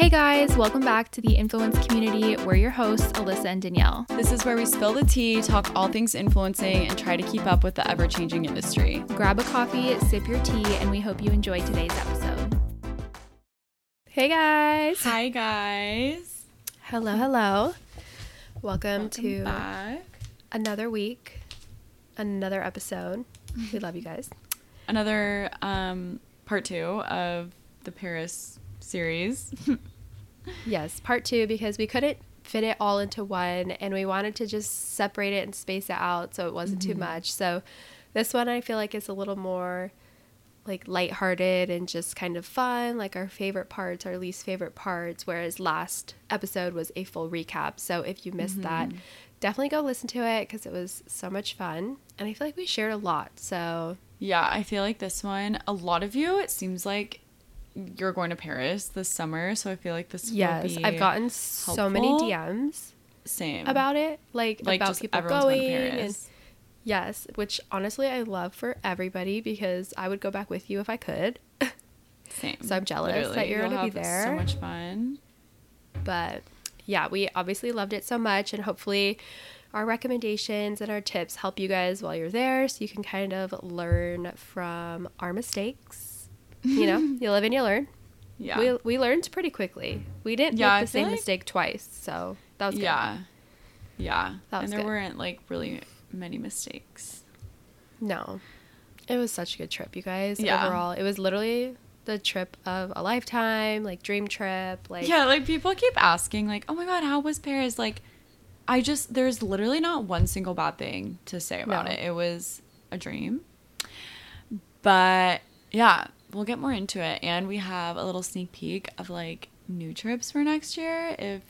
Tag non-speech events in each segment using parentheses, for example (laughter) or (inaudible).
Hey guys, welcome back to the Influence Community. We're your hosts, Allysa and Danielle. This is where we spill the tea, talk all things influencing, and try to keep up with the ever changing industry. Grab a coffee, sip your tea, and we hope you enjoy today's episode. Hey guys. Hi, guys. Hello, hello. Welcome, Welcome to back. another week, another episode. We love you guys. Another um, part two of the Paris series. (laughs) Yes, part two because we couldn't fit it all into one and we wanted to just separate it and space it out so it wasn't too mm-hmm. much. So this one I feel like is a little more like lighthearted and just kind of fun, like our favorite parts, our least favorite parts, whereas last episode was a full recap. So if you missed mm-hmm. that, definitely go listen to it because it was so much fun. And I feel like we shared a lot. So yeah, I feel like this one, a lot of you, it seems like you're going to Paris this summer. So I feel like this yes, will be I've gotten so many. DMs same about it, like, like about people going and Yes, which honestly I love for everybody because I would go back with you if I could. (laughs) Same. So I'm jealous that you're You'll gonna be there. So much fun. But yeah, we obviously loved it so much and hopefully our recommendations and our tips help you guys while you're there so you can kind of learn from our mistakes. You know, you live and you learn. Yeah. We we learned pretty quickly. We didn't Yeah, make the same like- mistake twice, so that was good. yeah. Yeah. That was and there good. weren't like really many mistakes. No. It was such a good trip, you guys. Yeah. Overall, it was literally the trip of a lifetime, like dream trip, like yeah, like people keep asking, like, oh my god, how was Paris? Like, I just, there's literally not one single bad thing to say about No. it. It was a dream. But yeah, we'll get more into it. And we have a little sneak peek of like new trips for next year if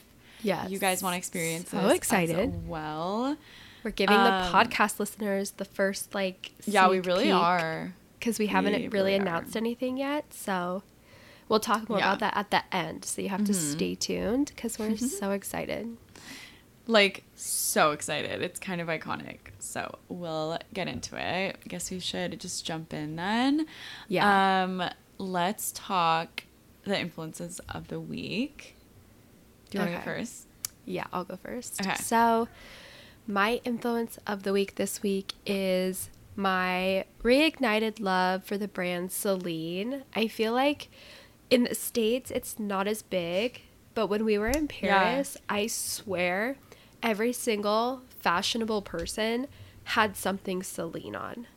Yes. you guys want to experience So this as excited. well. We're giving the Um, podcast listeners the first like Yeah, we really are. because we haven't We really, really announced anything yet. So we'll talk more Yeah. Mm-hmm. about that at the end. So you have to stay tuned because we're so excited. Like so excited. It's kind of iconic. So we'll get into it. I guess we should just jump in then. Yeah. Um, let's talk the influences of the week. Do you want to go first? Yeah, I'll go first. Okay. So, my influence of the week this week is my reignited love for the brand Celine. I feel like in the States it's not as big, but when we were in Paris, I swear every single fashionable person had something Celine on.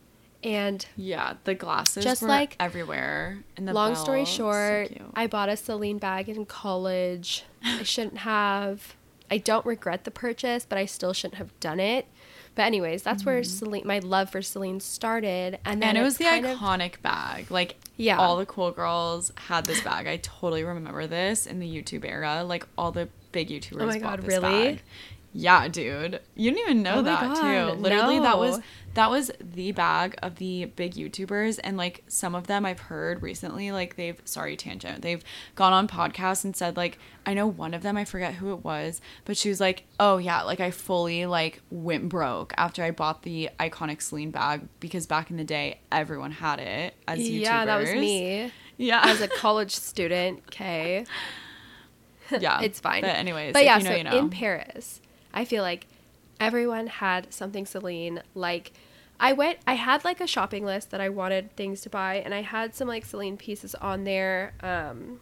And Yeah, the glasses Just were like- everywhere. And the long story so short, cute. I bought a Celine bag in college. I (laughs) shouldn't have. I don't regret the purchase, but I still shouldn't have done it. But anyways, that's where Celine, my love for Celine started, and then Mm-hmm. and it was the kind of- iconic bag. Like Yeah. all the cool girls had this bag. I totally remember this in the YouTube era. Like all the big YouTubers. Oh my bought God, this really? Bag. Yeah, dude. You didn't even know Oh that God, too. Literally, that was that was the bag of the big YouTubers, and like some of them I've heard recently, like they've sorry tangent, they've gone on podcasts and said like I know one of them I forget who it was, but she was like, oh yeah, like I fully like went broke after I bought the iconic Celine bag because back in the day everyone had it as YouTubers. yeah, that was me Yeah, as a college student. Okay, (laughs) yeah, it's fine. But anyways, but yeah, you know, so you know. in Paris, I feel like everyone had something Celine. Like, I went, I had like a shopping list that I wanted things to buy, and I had some like Celine pieces on there. Um,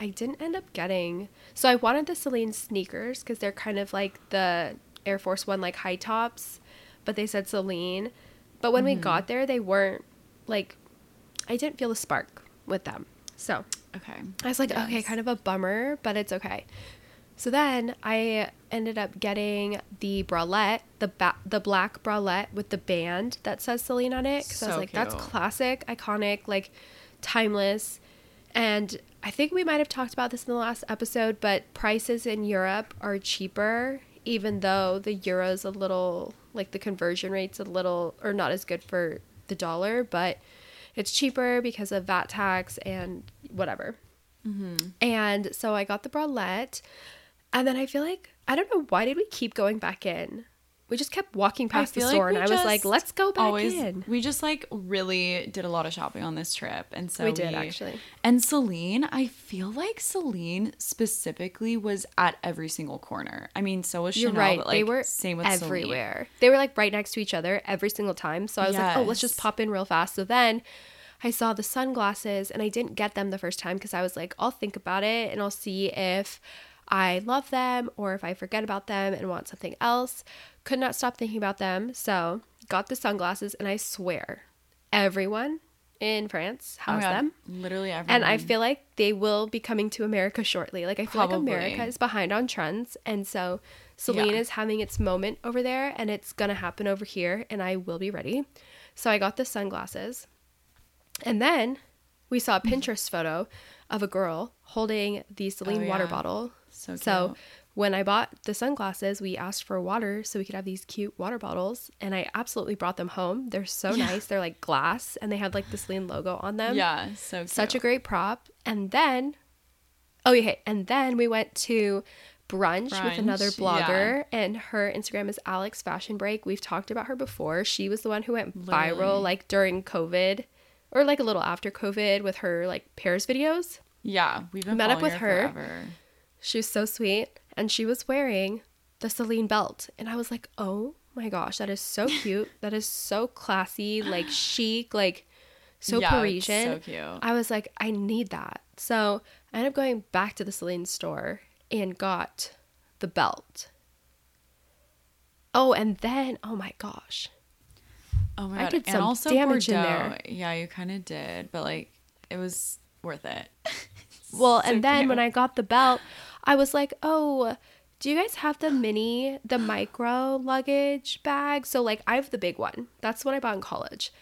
I didn't end up getting. So I wanted the Celine sneakers because they're kind of like the Air Force One like high tops, but they said Celine. But when we Mm-hmm. got there, they weren't like. I didn't feel the spark with them. So okay, I was like, okay, kind of a bummer, but it's okay. So then I ended up getting the bralette, the ba- the black bralette with the band that says Celine on it, because I was So like, that's classic, iconic, like timeless. And I think we might have talked about this in the last episode, but prices in Europe are cheaper, even though the euro's a little like the conversion rate's a little or not as good for the dollar, but it's cheaper because of VAT tax and whatever. Mm-hmm. And so I got the bralette. And then I feel like, I don't know, why did we keep going back in? we just kept walking past the store, we and I was like, let's go back always- in. We just like really did a lot of shopping on this trip, and so We did, actually. And Celine, I feel like Celine specifically was at every single corner. I mean, so was You're Chanel, right. but like they were same with Celine. everywhere. They were like right next to each other every single time. So I was like, oh, let's just pop in real fast. So then I saw the sunglasses and I didn't get them the first time because I was like, I'll think about it and I'll see if I love them or if I forget about them and want something else. Could not stop thinking about them. So got the sunglasses and I swear everyone in France Oh has God, them. Literally everyone. And I feel like they will be coming to America shortly. Like I feel like America is behind on trends, and so Celine Yeah. is having its moment over there, and it's gonna happen over here, and I will be ready. So I got the sunglasses, and then we saw a mm-hmm. Pinterest photo of a girl holding the Celine oh, water Oh, yeah. bottle. So so when I bought the sunglasses, we asked for water so we could have these cute water bottles, and I absolutely brought them home. They're so nice. They're like glass, and they had like the Celine logo on them yeah, so cute. such a great prop. And then, oh yeah, and then we went to brunch, with another Brunch, yeah. blogger, and her Instagram is Alex Fashion Break. We've talked about her before. She was the one who went viral like during COVID, or like a little after COVID with her like Paris videos. Yeah, we've met up with her. forever. She was so sweet, and she was wearing the Celine belt, and I was like, oh my gosh, that is so (laughs) cute. that is so classy, like (gasps) chic, like so Yeah, Parisian. so cute. I was like, I need that. So I ended up going back to the Celine store and got the belt. Oh, and then, oh my gosh. Oh my I god! did and some also damage in there. Yeah, you kind of did, but like it was worth it. (laughs) Well, So and then cute. when I got the belt, I was like, oh, do you guys have the mini, the micro luggage bag? So, like, I have the big one. That's what I bought in college.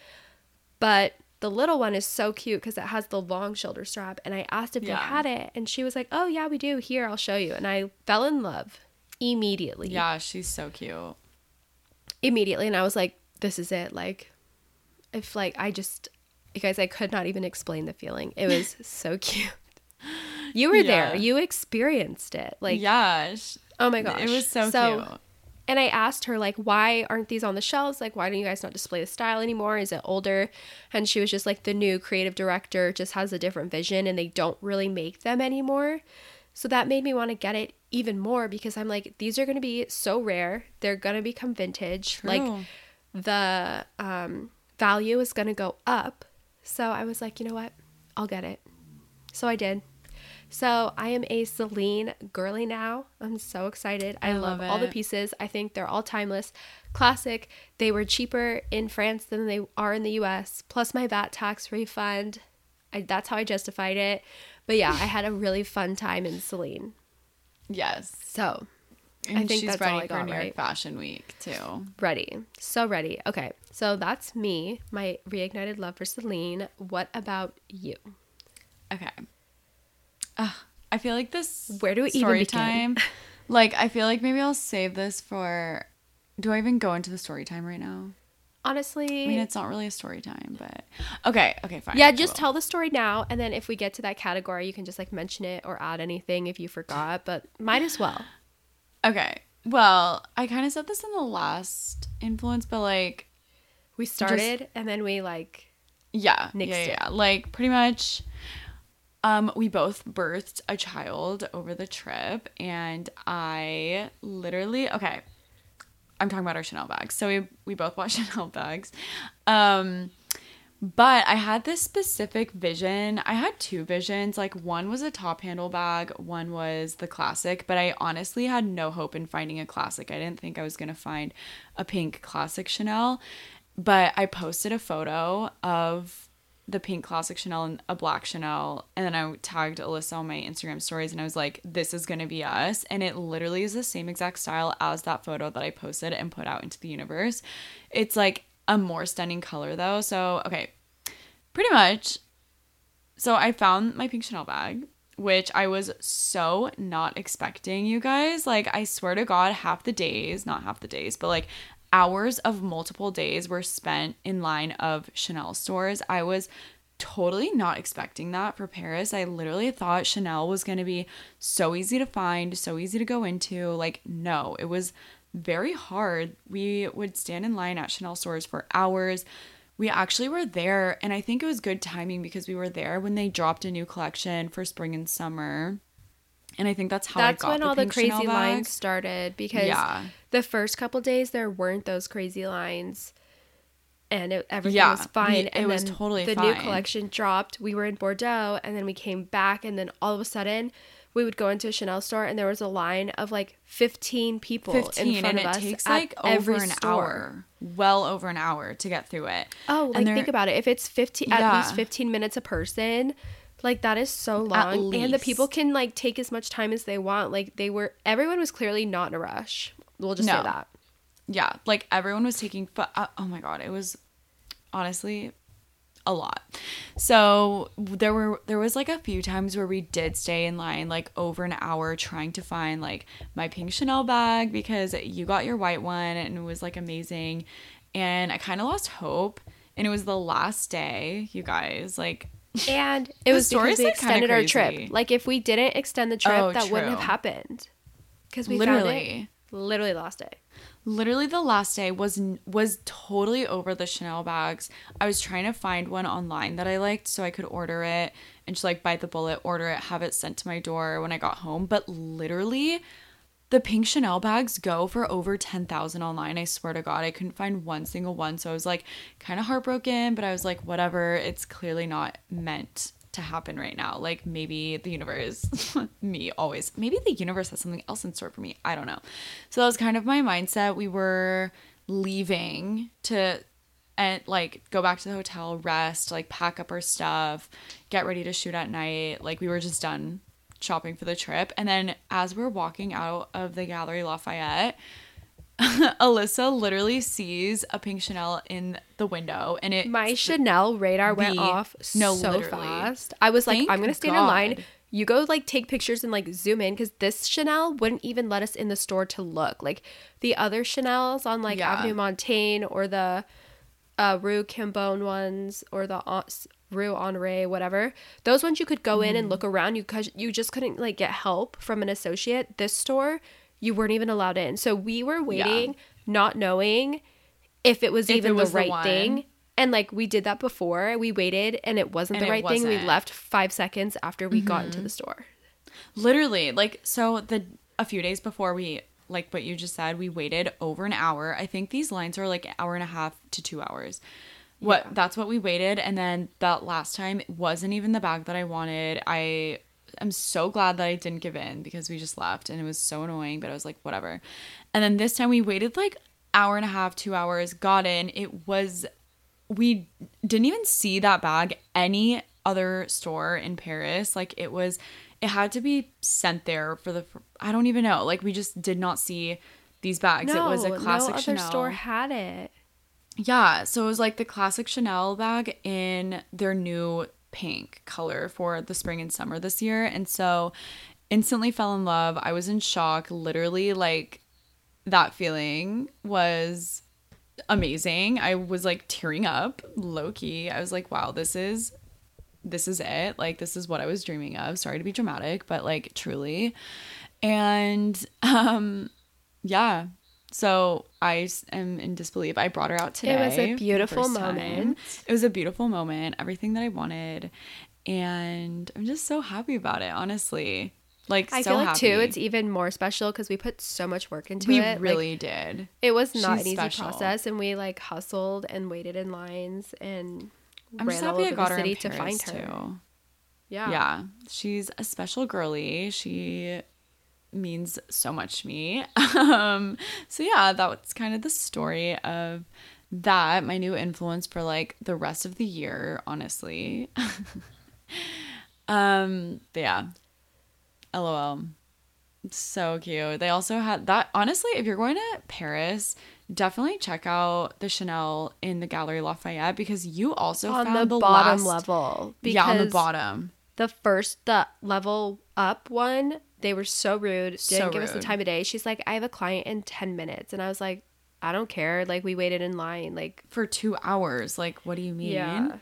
But the little one is so cute because it has the long shoulder strap. And I asked if Yeah. they had it, and she was like, oh, yeah, we do. Here, I'll show you. And I fell in love immediately. yeah, she's so cute. Immediately. And I was like, this is it. Like, if, like, I just, you guys, I could not even explain the feeling. It was (laughs) so cute. (laughs) You were Yeah. there. You experienced it. Like, yeah, oh my gosh. it was so, cute. And I asked her, like, why aren't these on the shelves? Like, why don't you guys not display the style anymore? Is it older? And she was just like, the new creative director just has a different vision and they don't really make them anymore. So that made me want to get it even more because I'm like, these are going to be so rare. They're going to become vintage. Like, the um, value is going to go up. So I was like, you know what? I'll get it. So I did. So I am a Celine girly now. I'm so excited. I, I love, love all the pieces. I think they're all timeless, classic. They were cheaper in France than they are in the US, plus my VAT tax refund. I, that's how I justified it. But yeah, I had a really fun time in Celine. Yes, So and think she's that's all ready I for got, New York right? Fashion Week too. ready. So ready. Okay. So that's me, my reignited love for Celine. What about you? Okay. Ugh, I feel like this. Where do we even story begin? time? (laughs) Like, I feel like maybe I'll save this for. Do I even go into the story time right now? Honestly, I mean, it's not really a story time, but okay, okay, fine. yeah, just tell the story now, and then if we get to that category, you can just like mention it or add anything if you forgot. But might as well. (sighs) Okay. Well, I kind of said this in the last influence, but like, We started and then we like yeah, Nixed yeah, it. yeah, like pretty much. Um, we both birthed a child over the trip, and I literally okay. I'm talking about our Chanel bags. So we we both bought (laughs) Chanel bags. Um, but I had this specific vision. I had two visions. Like one was a top handle bag, one was the classic, but I honestly had no hope in finding a classic. I didn't think I was going to find a pink classic Chanel, but I posted a photo of the pink classic Chanel and a black Chanel. And then I tagged Allysa on my Instagram stories and I was like, this is going to be us. And it literally is the same exact style as that photo that I posted and put out into the universe. It's like a more stunning color though. So, okay, pretty much. So I found my pink Chanel bag. Which I was so not expecting, you guys. Like, I swear to God, half the days, not half the days, but like hours of multiple days were spent in line of Chanel stores. I was totally not expecting that for Paris. I literally thought Chanel was going to be so easy to find, so easy to go into. Like, no, it was very hard. We would stand in line at Chanel stores for hours. We actually were there, and I think it was good timing because we were there when they dropped a new collection for spring and summer. And I think that's how That's I got when the all the crazy lines started because Yeah. the first couple days there weren't those crazy lines. And it, everything Yeah, was fine. we- it and was then totally the new collection dropped. We were in Bordeaux, and then we came back, and then all of a sudden, we would go into a Chanel store, and there was a line of like fifteen people in 15 front and of it us takes like over an store. hour well over an hour to get through it Oh, And like think about it. If it's fifteen, at least fifteen minutes a person, like that is so long, and the people can like take as much time as they want. Like they were, everyone was clearly not in a rush. We'll just say that. yeah. Like everyone was taking but uh, oh my god it was honestly a lot. So there were there was like a few times where we did stay in line like over an hour trying to find like my pink chanel bag because you got your white one and it was like amazing. And i kind of lost hope. And it was the last day you guys. Like And it was because we extended our trip. Like if we didn't extend the trip, Oh, that wouldn't have happened. Because we literally, literally literally lost it. literally the last day was was totally over the Chanel bags. I was trying to find one online that I liked so I could order it and just like bite the bullet, order it, have it sent to my door when I got home. But literally, the pink Chanel bags go for over 10,000 online. I swear to God, I couldn't find one single one. So I was like kind of heartbroken, but I was like, whatever, it's clearly not meant to happen right now. Like maybe the universe, (laughs) me always, maybe the universe has something else in store for me. I don't know. So that was kind of my mindset. We were leaving to and like go back to the hotel, rest, like pack up our stuff, get ready to shoot at night. Like we were just done shopping for the trip. And then as we're walking out of the Gallery Lafayette, (laughs) Allysa literally sees a pink Chanel in the window and it My Chanel radar went the- off no, so literally. fast. I was like, I'm gonna stand in line. You go like take pictures and like zoom in because this Chanel wouldn't even let us in the store to look. Like the other Chanel's on like Yeah. Avenue Montaigne or the uh, Rue Cambon ones or the Rue Honore, whatever. Those ones you could go in Mm-hmm. and look around. You cause you just couldn't like get help from an associate. This store, you weren't even allowed in. So we were waiting, not knowing if it was If even it was the the right one. thing. And like we did that before. We waited and it wasn't And the right thing. We wasn't. Mm-hmm. left five seconds after we got into the store. literally like so the a few days before we like what you just said we waited over an hour i think these lines are like an hour and a half to two hours what Yeah. that's what we waited and then that last time it wasn't even the bag that i wanted i am so glad that i didn't give in because we just left and it was so annoying but i was like whatever and then this time we waited like hour and a half two hours got in it was we didn't even see that bag any other store in Paris. Like it was, it had to be sent there for the. I don't even know. Like we just did not see these bags. No, it was a classic no other Chanel. store had it. Yeah, so it was like the classic Chanel bag in their new pink color for the spring and summer this year. And so instantly fell in love. I was in shock. Literally, like that feeling was amazing. I was like tearing up, low key. I was like, wow, this is this is it. Like this is what I was dreaming of. Sorry to be dramatic, but like truly. And (laughs) um yeah. So I am in disbelief. I brought her out today. It was a beautiful first time. moment. It was a beautiful moment. Everything that I wanted. And I'm just so happy about it, honestly. Like I so feel like happy. too, it's even more special because we put so much work into we it. We really did. it was not she's an easy process, and we like hustled and waited in lines and I'm ran all over got the city to find her. too. Yeah. yeah she's a special girly she means so much to me. (laughs) Um so yeah that's kind of the story of that. My new influence for like the rest of the year honestly. (laughs) Um yeah. Lol. It's so cute. They also had that honestly if you're going to paris definitely check out the chanel in the gallery lafayette because you also On found the, the, bottom last- level. yeah on the bottom. the first the level up one they were so rude didn't So give us the rude. time of day she's like i have a client in 10 minutes and i was like i don't care like we waited in line like for two hours. Like, what do you mean? yeah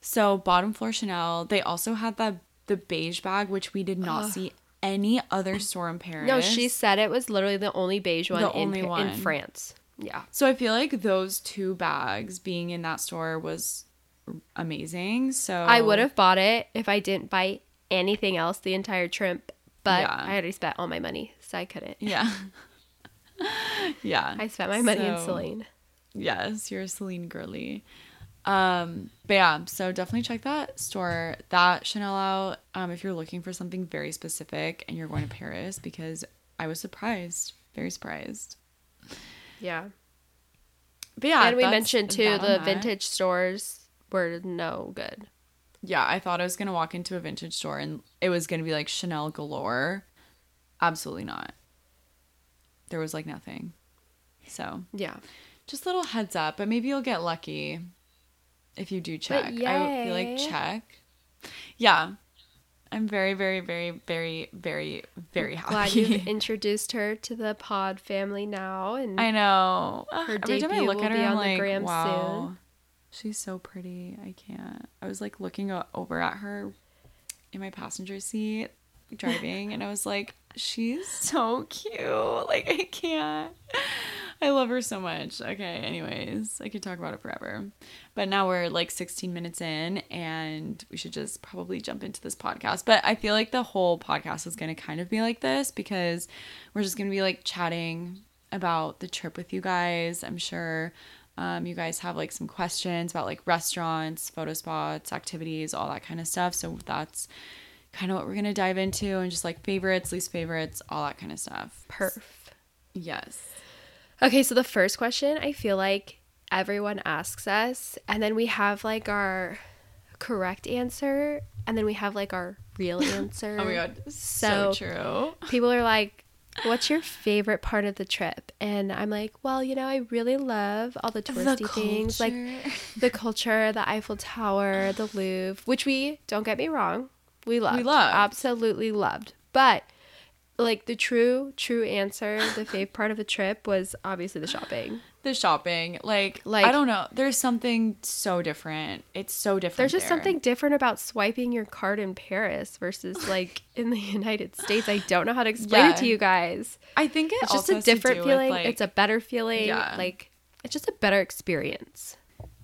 So bottom floor Chanel. They also had the the beige bag, which we did not see any other store in Paris. No, she said it was literally the only beige one, The in, only one. in France. Yeah. So I feel like those two bags being in that store was amazing. So I would have bought it if I didn't buy anything else the entire trip, but Yeah. I already spent all my money, so I couldn't. Yeah. (laughs) yeah. I spent my money in Celine. Yes, you're a Celine girly. Um, but yeah, so definitely check that store, that Chanel out, um, if you're looking for something very specific and you're going to Paris because I was surprised, very surprised. Yeah. But yeah, and we mentioned too the that. vintage stores were no good. Yeah, I thought I was gonna walk into a vintage store and it was gonna be like Chanel galore. Absolutely not. There was like nothing. So Yeah. just little heads up, but maybe you'll get lucky if you do check. I feel like check. Yeah. I'm very, very, very, very, very, very happy. Glad you've (laughs) introduced her to the pod family now and I know. Her Every time I debut look will at her, be I'm on the like, gram wow, soon. She's so pretty. I can't. I was like looking over at her in my passenger seat driving, and I was like, she's so cute. (laughs) Like I can't. I love her so much. Okay, anyways, I could talk about it forever. But now we're like 16 minutes in, and we should just probably jump into this podcast. But I feel like the whole podcast is going to kind of be like this because we're just going to be like chatting about the trip with you guys. I'm sure um, you guys have like some questions about like restaurants, photo spots, activities, all that kind of stuff. So that's kind of what we're going to dive into and just like favorites, least favorites, all that kind of stuff. perf. Yes. Okay, so the first question I feel like everyone asks us, and then we have like our correct answer, and then we have like our real answer. (laughs) Oh my god, so, So- true. People are like, What's your favorite part of the trip? And I'm like, Well, you know, I really love all the touristy things, like the (laughs) culture, the Eiffel Tower, the Louvre, which we, don't get me wrong, we loved. We loved. Absolutely loved. But like the true, true answer, the fave part of the trip was obviously the shopping. The shopping, like, Like- I don't know, there's something so different. It's so different. There's just there. something different about swiping your card in Paris versus like (laughs) in the United States. I don't know how to explain it to you guys. I think it It's just a different with, feeling. like- it's a better feeling. Yeah. Like it's just a better experience.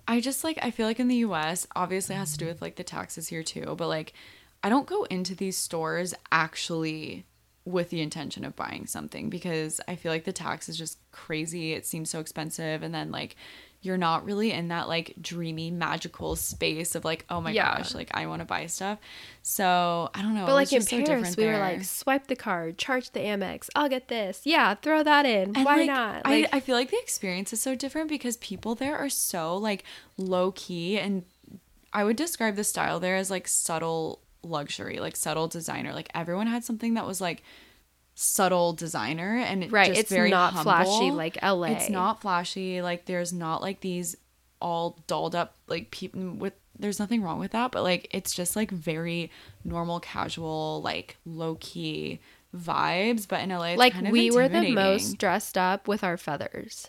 I just like I feel like in the US, obviously it has to do with like the taxes here too, but like I don't go into these stores actually with the intention of buying something because I feel like the tax is just crazy. It seems so expensive and then like you're not really in that like dreamy magical space of like oh my Yeah. gosh like I want to buy stuff. So, I don't know. But like in so Paris, different we were like, swipe the card, charge the Amex. I'll get this. Yeah, throw that in. And, Why like, not? I, I feel like the experience is so different because people there are so like low key and I would describe the style there as like subtle luxury, like subtle designer. Like everyone had something that was like subtle designer and it right. just It's very not flashy like LA. It's not flashy. Like there's not like these all dolled up like people with there's nothing wrong with that, but like it's just like very normal, casual, like low key vibes. But in LA, like kind of we were the most dressed up with our feathers.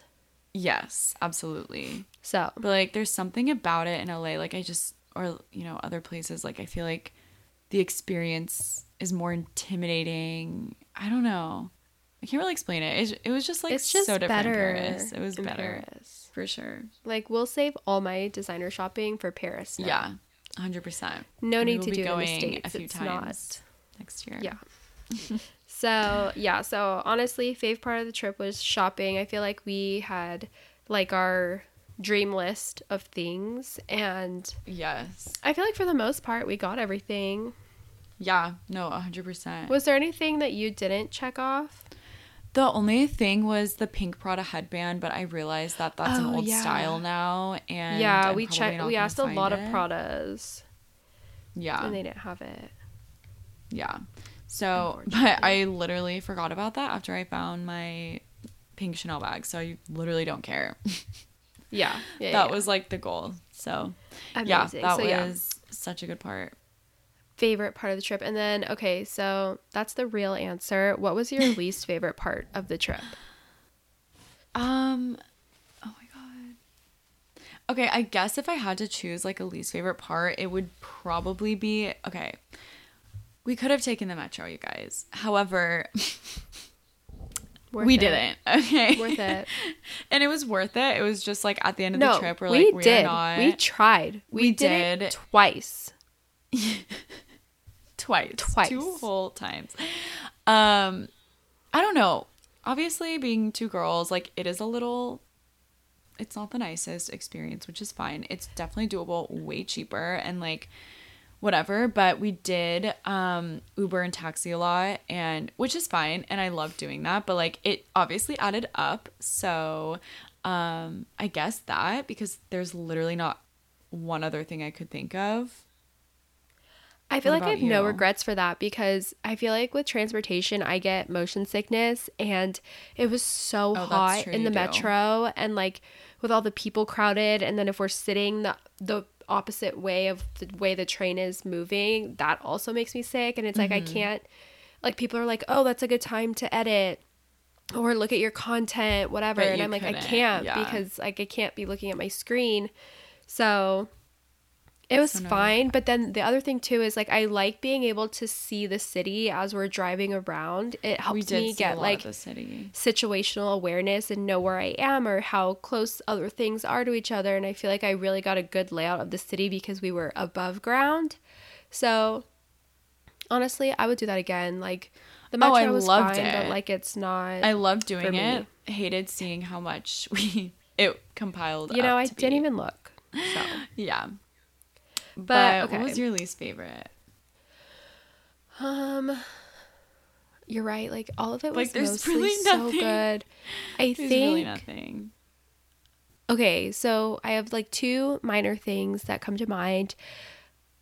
Yes, absolutely. So But like there's something about it in LA like I just or you know other places like I feel like the experience is more intimidating. I don't know. I can't really explain it. It, it was just like it's just so different better. Paris. It was better Paris. for sure. Like we'll save all my designer shopping for Paris. now. Yeah, hundred percent. No need to be do it in the states. a few it's times next year. Yeah. (laughs) so yeah, so honestly, fave part of the trip was shopping. I feel like we had like our dream list of things, and Yes. I feel like for the most part we got everything. Yeah. No, hundred percent. Was there anything that you didn't check off? The only thing was the pink Prada headband, but I realized that that's an Oh, old yeah. style now, and yeah, I'm we checked. We asked a lot of. Pradas, Yeah. and they didn't have it. Yeah. So, but I literally forgot about that after I found my pink Chanel bag. So I literally don't care. (laughs) Yeah, yeah (laughs) that yeah. was like the goal. So, amazing. yeah, that so was yeah, such a good part. favorite part of the trip, and then okay, so that's the real answer. What was your (laughs) least favorite part of the trip? Um, oh my god. Okay, I guess if I had to choose like a least favorite part, it would probably be okay. We could have taken the metro, you guys. However, (laughs) Worth we it. didn't. (laughs) Okay. Worth it. (laughs) and it was worth it. It was just like at the end of No, the trip, we're we like, we did. are not We tried. We, We did, did. it twice. (laughs) twice, Twice. two whole times. Um, I don't know. Obviously, being two girls, like it is a little. It's not the nicest experience, which is fine. It's definitely doable, way cheaper, and like whatever. But we did um Uber and taxi a lot, and which is fine, and I love doing that. But like it obviously added up, so um I guess that because there's literally not one other thing I could think of. I feel What like I have about no regrets for that because I feel like with transportation, I get motion sickness and it was so Oh, hot true, in the do. metro and like with all the people crowded. And then if we're sitting the, the opposite way of the way the train is moving, that also makes me sick. And it's like, I Mm-hmm. can't, like, people are like, oh, that's a good time to edit or look at your content, whatever. But and I'm like, I can't yeah. because like I can't be looking at my screen. So it was So no. fine, but then the other thing too is like I like being able to see the city as we're driving around. It helps me get like the city. situational awareness and know where I am or how close other things are to each other. And I feel like I really got a good layout of the city because we were above ground. So honestly, I would do that again. Like the Oh, metro I was loved fine, but like it's not. I loved doing it. Hated seeing how much (laughs) we it compiled. you know, I didn't be. even look. So. (laughs) Yeah. But, But, okay. what was your least favorite? Um, you're right. Like all of it was Like, there's mostly really so good. I There's think. really nothing. Okay, so I have like two minor things that come to mind.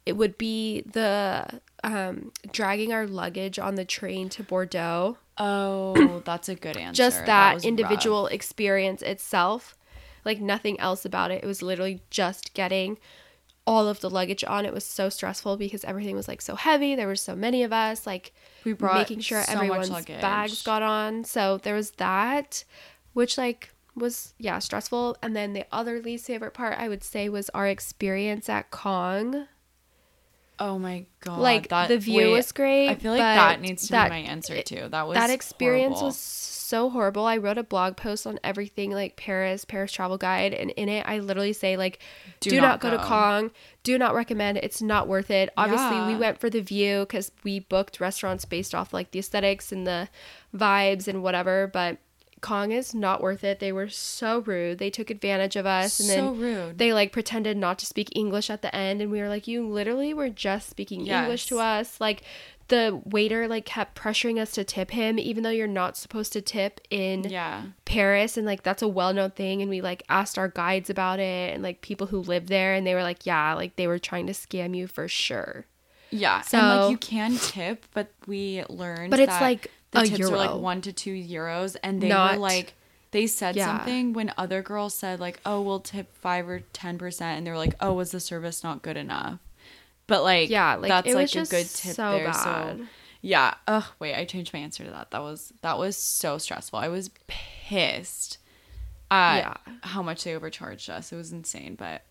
It would be the um, dragging our luggage on the train to Bordeaux. Oh, (coughs) that's a good answer. Just that, was individual rough. experience itself, like nothing else about it. It was literally just getting all of the luggage on. It was so stressful because everything was like so heavy. There were so many of us. Like We brought making sure so everyone's bags got on. So there was that, which like was yeah stressful. And then the other least favorite part I would say was our experience at Kong. Oh my god! like that, the view wait, was great. I feel like that needs to that- be my answer too. That was that experience horrible. was so horrible. I wrote a blog post on everything like Paris, Paris travel guide, and in it I literally say like, do, Do not, not go. to. Kong. Do not recommend. It's not worth it. Obviously, we went for the view because we booked restaurants based off like the aesthetics and the vibes and whatever. But Kong is not worth it. They were so rude. They took advantage of us, and so then rude. they like pretended not to speak English at the end and we were like you literally were just speaking English to us like the waiter like kept pressuring us to tip him even though you're not supposed to tip in yeah. Paris and like that's a well-known thing and we like asked our guides about it and like people who live there and they were like yeah like they were trying to scam you for sure Yeah, and So- like you can tip, but we learned But it's like the tips euro. like one to two euros, and they Not- were like they said Yeah. something when other girls said like, "Oh, we'll tip five or ten percent," and they were like, "Oh, was the service not good enough?" But like, yeah like that's like a good tip so there. bad So yeah. Ugh. Wait, I changed my answer to that. That was that was so stressful. I was pissed at Yeah. how much they overcharged us. It was insane, but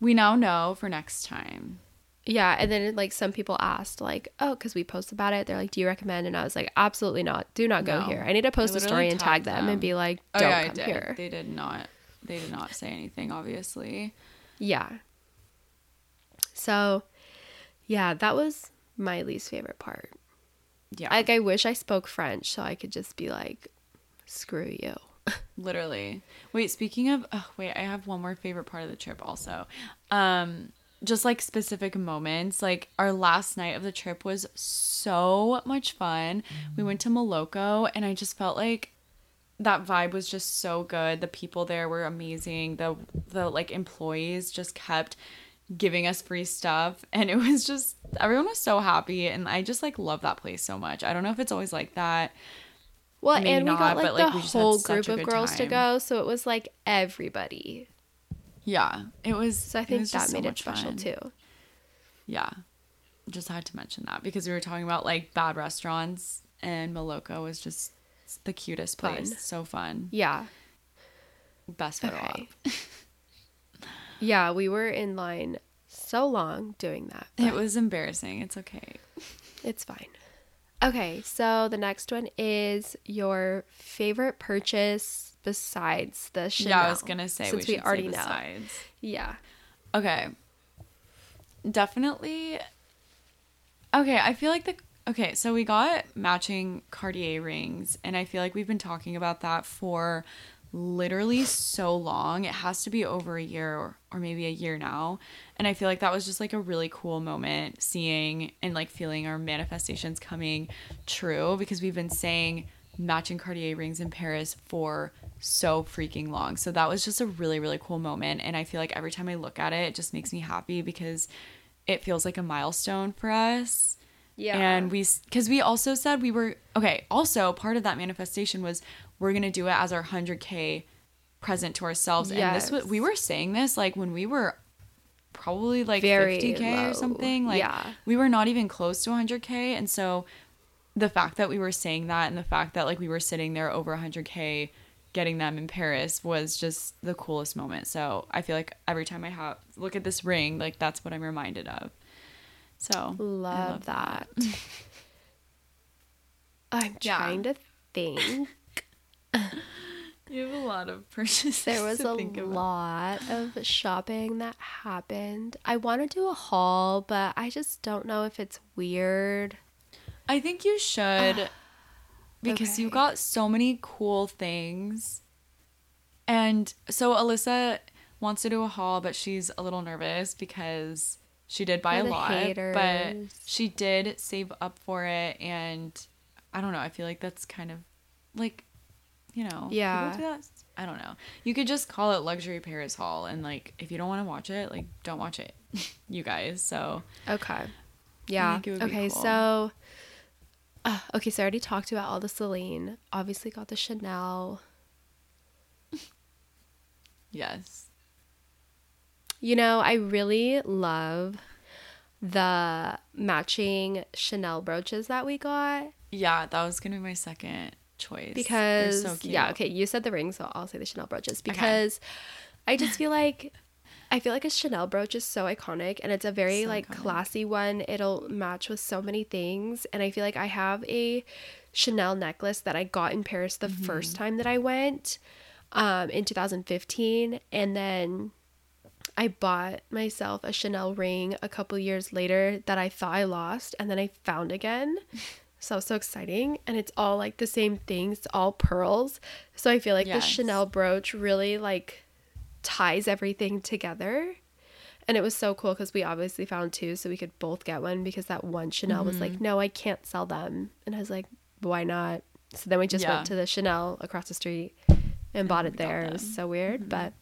we now know for next time. Yeah, and then like some people asked like, "Oh, because we post about it." They're like, "Do you recommend?" And I was like, "Absolutely not. Do not go No. here. I need to post a story and tag them, them. and be like, Oh don't yeah, I come did. here." They did not. They did not say anything. Obviously. Yeah. So, yeah, that was my least favorite part. Yeah. Like, I wish I spoke French so I could just be like, "Screw you." (laughs) literally. Wait. Speaking of. Oh, wait. I have one more favorite part of the trip. Also. Um. Just like specific moments. Like our last night of the trip was so much fun. We went to Moloko, and I just felt like that vibe was just so good. The people there were amazing. The the like employees just kept giving us free stuff (laughs) and it was just everyone was so happy and I just like love that place so much. I don't know if it's always like that. Well, Maybe and we not, got like, but, like, the whole group of girls to go, so it was like everybody. Yeah, it was So I think that just so made it special fun. too. Yeah. Just had to mention that because we were talking about like bad restaurants and Moloko was just the cutest place. Fun. So fun. Yeah. Best photo Okay. op. (laughs) Yeah, we were in line so long doing that. It was embarrassing. It's okay. It's fine. Okay, so the next one is your favorite purchase besides the Chanel. Yeah, I was gonna say since we, we, already know. Yeah. Okay. Definitely. Okay, I feel like the okay, so we got matching Cartier rings, and I feel like we've been talking about that for literally so long. It has to be over a year or, or maybe a year now. And I feel like that was just like a really cool moment seeing and like feeling our manifestations coming true because we've been saying matching Cartier rings in Paris for so freaking long. So that was just a really, really cool moment. And I feel like every time I look at it, it just makes me happy because it feels like a milestone for us. Yeah. And we, because we also said we were, okay, also part of that manifestation was we're going to do it as our 100K present to ourselves. And this was, Yes. we were saying this like when we were probably like Very 50K low. or something. Like Yeah. we were not even close to 100K. And so the fact that we were saying that and the fact that like we were sitting there over 100K getting them in Paris was just the coolest moment. So I feel like every time I have look at this ring, like that's what I'm reminded of. So I love, that. (laughs) I'm Yeah. trying to think. (laughs) You have a lot of purchases. There was a about. lot of shopping that happened. I want to do a haul, but I just don't know if it's weird. I think you should because you okay. got so many cool things. And so Allysa wants to do a haul, but she's a little nervous because she did buy a lot, but she did save up for it and I don't know, I feel like that's kind of like you know, Yeah. do. I don't know. You could just call it luxury Paris haul and like if you don't want to watch it, like don't watch it. (laughs) you guys. So Okay. Yeah. think it would be Okay, cool. so uh, okay, so I already talked about all the Celine. Obviously got the Chanel. yes. You know, I really love the matching Chanel brooches that we got Yeah, that was gonna be my second choice. Because so cute. yeah, okay, you said the rings, so I'll say the Chanel brooches because I just feel like I feel like a Chanel brooch is so iconic and it's a very So like iconic. classy one. It'll match with so many things and I feel like I have a Chanel necklace that I got in Paris the first Mm-hmm. time that I went um in 2015 and then I bought myself a Chanel ring a couple years later that I thought I lost and then I found again. (laughs) So so exciting and it's all like the same things, it's all pearls. So I feel like the Chanel brooch really like ties everything together. And it was so cool because we obviously found two, so we could both get one because that one Chanel was Mm-hmm. like, no, I can't sell them. And I was like, why not? So then we just Yeah. went to the Chanel across the street and bought it there. It was. Mm-hmm. so weird, but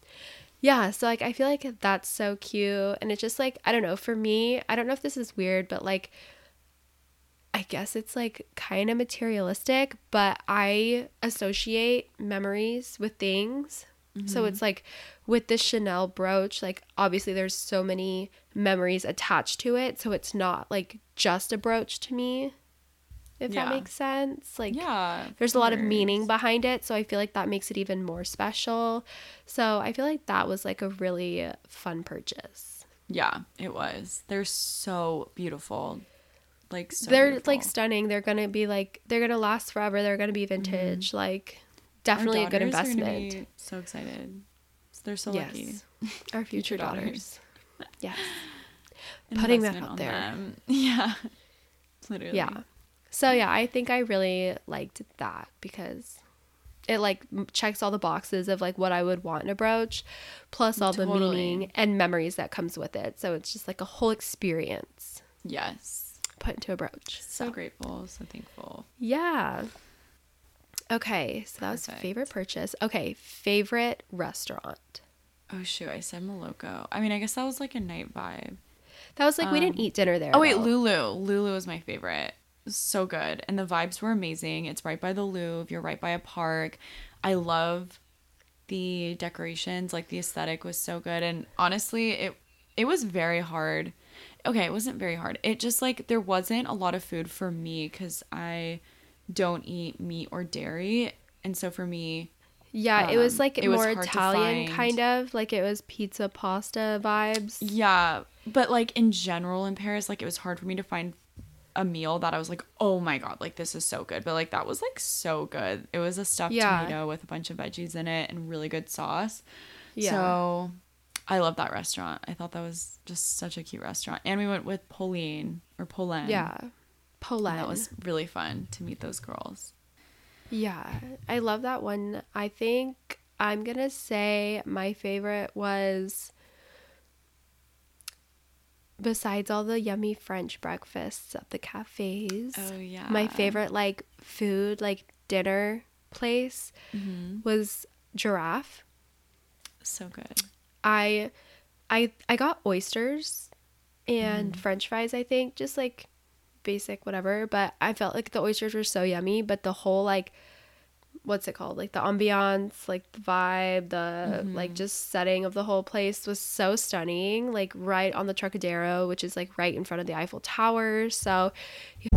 yeah. So like, I feel like that's so cute, and it's just like I don't know. For me, I don't know if this is weird, but like, I guess it's like kind of materialistic, but I associate memories with things. Mm-hmm. So it's like with the Chanel brooch, like obviously there's so many memories attached to it. So it's not like just a brooch to me, if Yeah. that makes sense. Like, Yeah. there's a lot of meaning behind it. So I feel like that makes it even more special. So I feel like that was like a really fun purchase. Yeah, it was. They're so beautiful. Like so they're beautiful. like stunning. They're going to be like, they're going to last forever. They're going to be vintage. Like, Our definitely a good investment. so excited. They're so lucky. (laughs) Our future daughters. daughters. Yes. (laughs) Putting that out there. them. (laughs) Yeah. Literally. Yeah. So yeah, I think I really liked that because it like checks all the boxes of like what I would want in a brooch, plus all the meaning and memories that comes with it. So it's just like a whole experience Yes. put into a brooch. So grateful, so thankful. Yeah. Okay, so that was favorite purchase. Okay, favorite restaurant. Oh shoot, I said Moloko. I mean, I guess that was like a night vibe. That was like we didn't um, eat dinner there. Oh wait, though. Loulou. Loulou is my favorite. It was So good, and the vibes were amazing. It's right by the Louvre. You're right by a park. I love the decorations. Like the aesthetic was so good, and honestly, it it was very hard. Okay, it wasn't very hard. It just like there wasn't a lot of food for me because I don't eat meat or dairy, and so for me, Yeah, it was Um, like it more to Italian kind of like it was pizza pasta vibes. Yeah, but like in general in Paris, like it was hard for me to find a meal that I was like, oh my god, like this is so good. But like that was like so good. It was a stuffed Yeah. tomato with a bunch of veggies in it and really good sauce. Yeah. So I love that restaurant. I thought that was just such a cute restaurant. And we went with Pauline or Pauline. yeah. Poland. that was really fun to meet those girls. Yeah, I love that one. I think I'm gonna say my favorite was besides all the yummy French breakfasts at the cafes. Oh yeah. My favorite like food, like dinner place Mm-hmm. was Girafe. So good. I I I got oysters and Mm. french fries, I think, just like basic whatever, but I felt like the oysters were so yummy, but the whole like what's it called? Like the ambiance, like the vibe, the Mm-hmm. like just setting of the whole place was so stunning, like right on the Trocadero, which is like right in front of the Eiffel Tower. So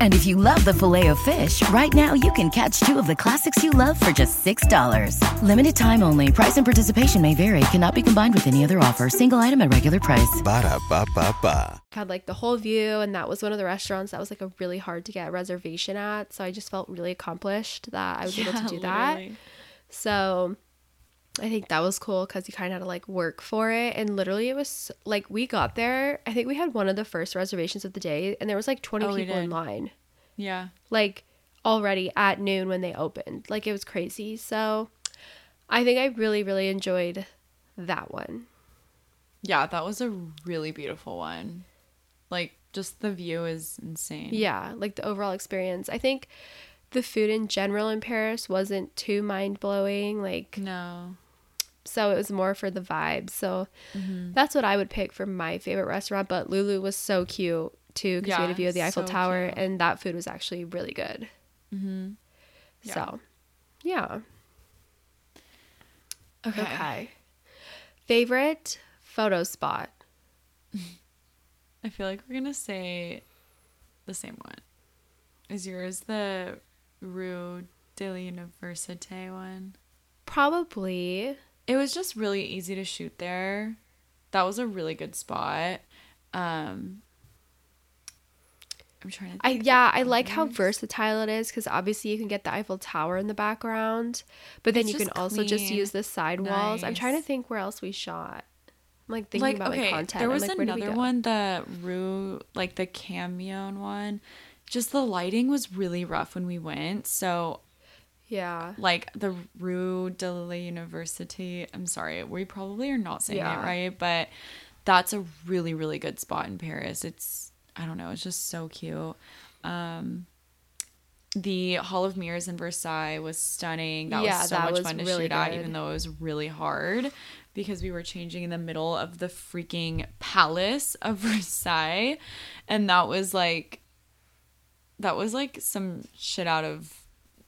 And if you love the filet of fish, right now you can catch two of the classics you love for just $6. Limited time only. Price and participation may vary. Cannot be combined with any other offer. Single item at regular price. Ba-da-ba-ba-ba. had like the whole view and that was one of the restaurants that was like a really hard to get a reservation at. So I just felt really accomplished that I was able to do that. So I think that was cool because you kind of had to like work for it. And literally, it was like we got there. I think we had one of the first reservations of the day, and there was like 20 Oh, people in line, Yeah. like already at noon when they opened. Like it was crazy. So I think I really, really enjoyed that one. Yeah, that was a really beautiful one. Like just the view is insane. Yeah, like the overall experience. I think the food in general in Paris wasn't too mind blowing. Like, No. So it was more for the vibe. So Mm-hmm. that's what I would pick for my favorite restaurant. But Loulou was so cute too because we had a view of the Eiffel so Tower, cute. and that food was actually really good. Mm-hmm. Yeah. So, yeah. Okay. Okay. Favorite photo spot? (laughs) I feel like we're gonna say the same one. Is yours the Rue de l'Université one? Probably. It was just really easy to shoot there. That was a really good spot. Um I'm trying to I yeah, I like how versatile it is because obviously you can get the Eiffel Tower in the background, but then It's you can just also just use the side walls. I'm trying to think where else we shot. I'm like thinking like about my okay, content. there was like, where did we another one, the Rue, like the Cambon one. Just the lighting was really rough when we went. So Yeah. like the Rue de l'Université. I'm sorry, we probably are not saying Yeah. it right, but that's a really really good spot in Paris. It's I don't know, it's just so cute. Um, the Hall of Mirrors in Versailles was stunning. That Yeah, was so that much was fun to really shoot at, good. even though it was really hard because we were changing in the middle of the freaking palace of (laughs) Versailles, and that was like, that was like some shit out of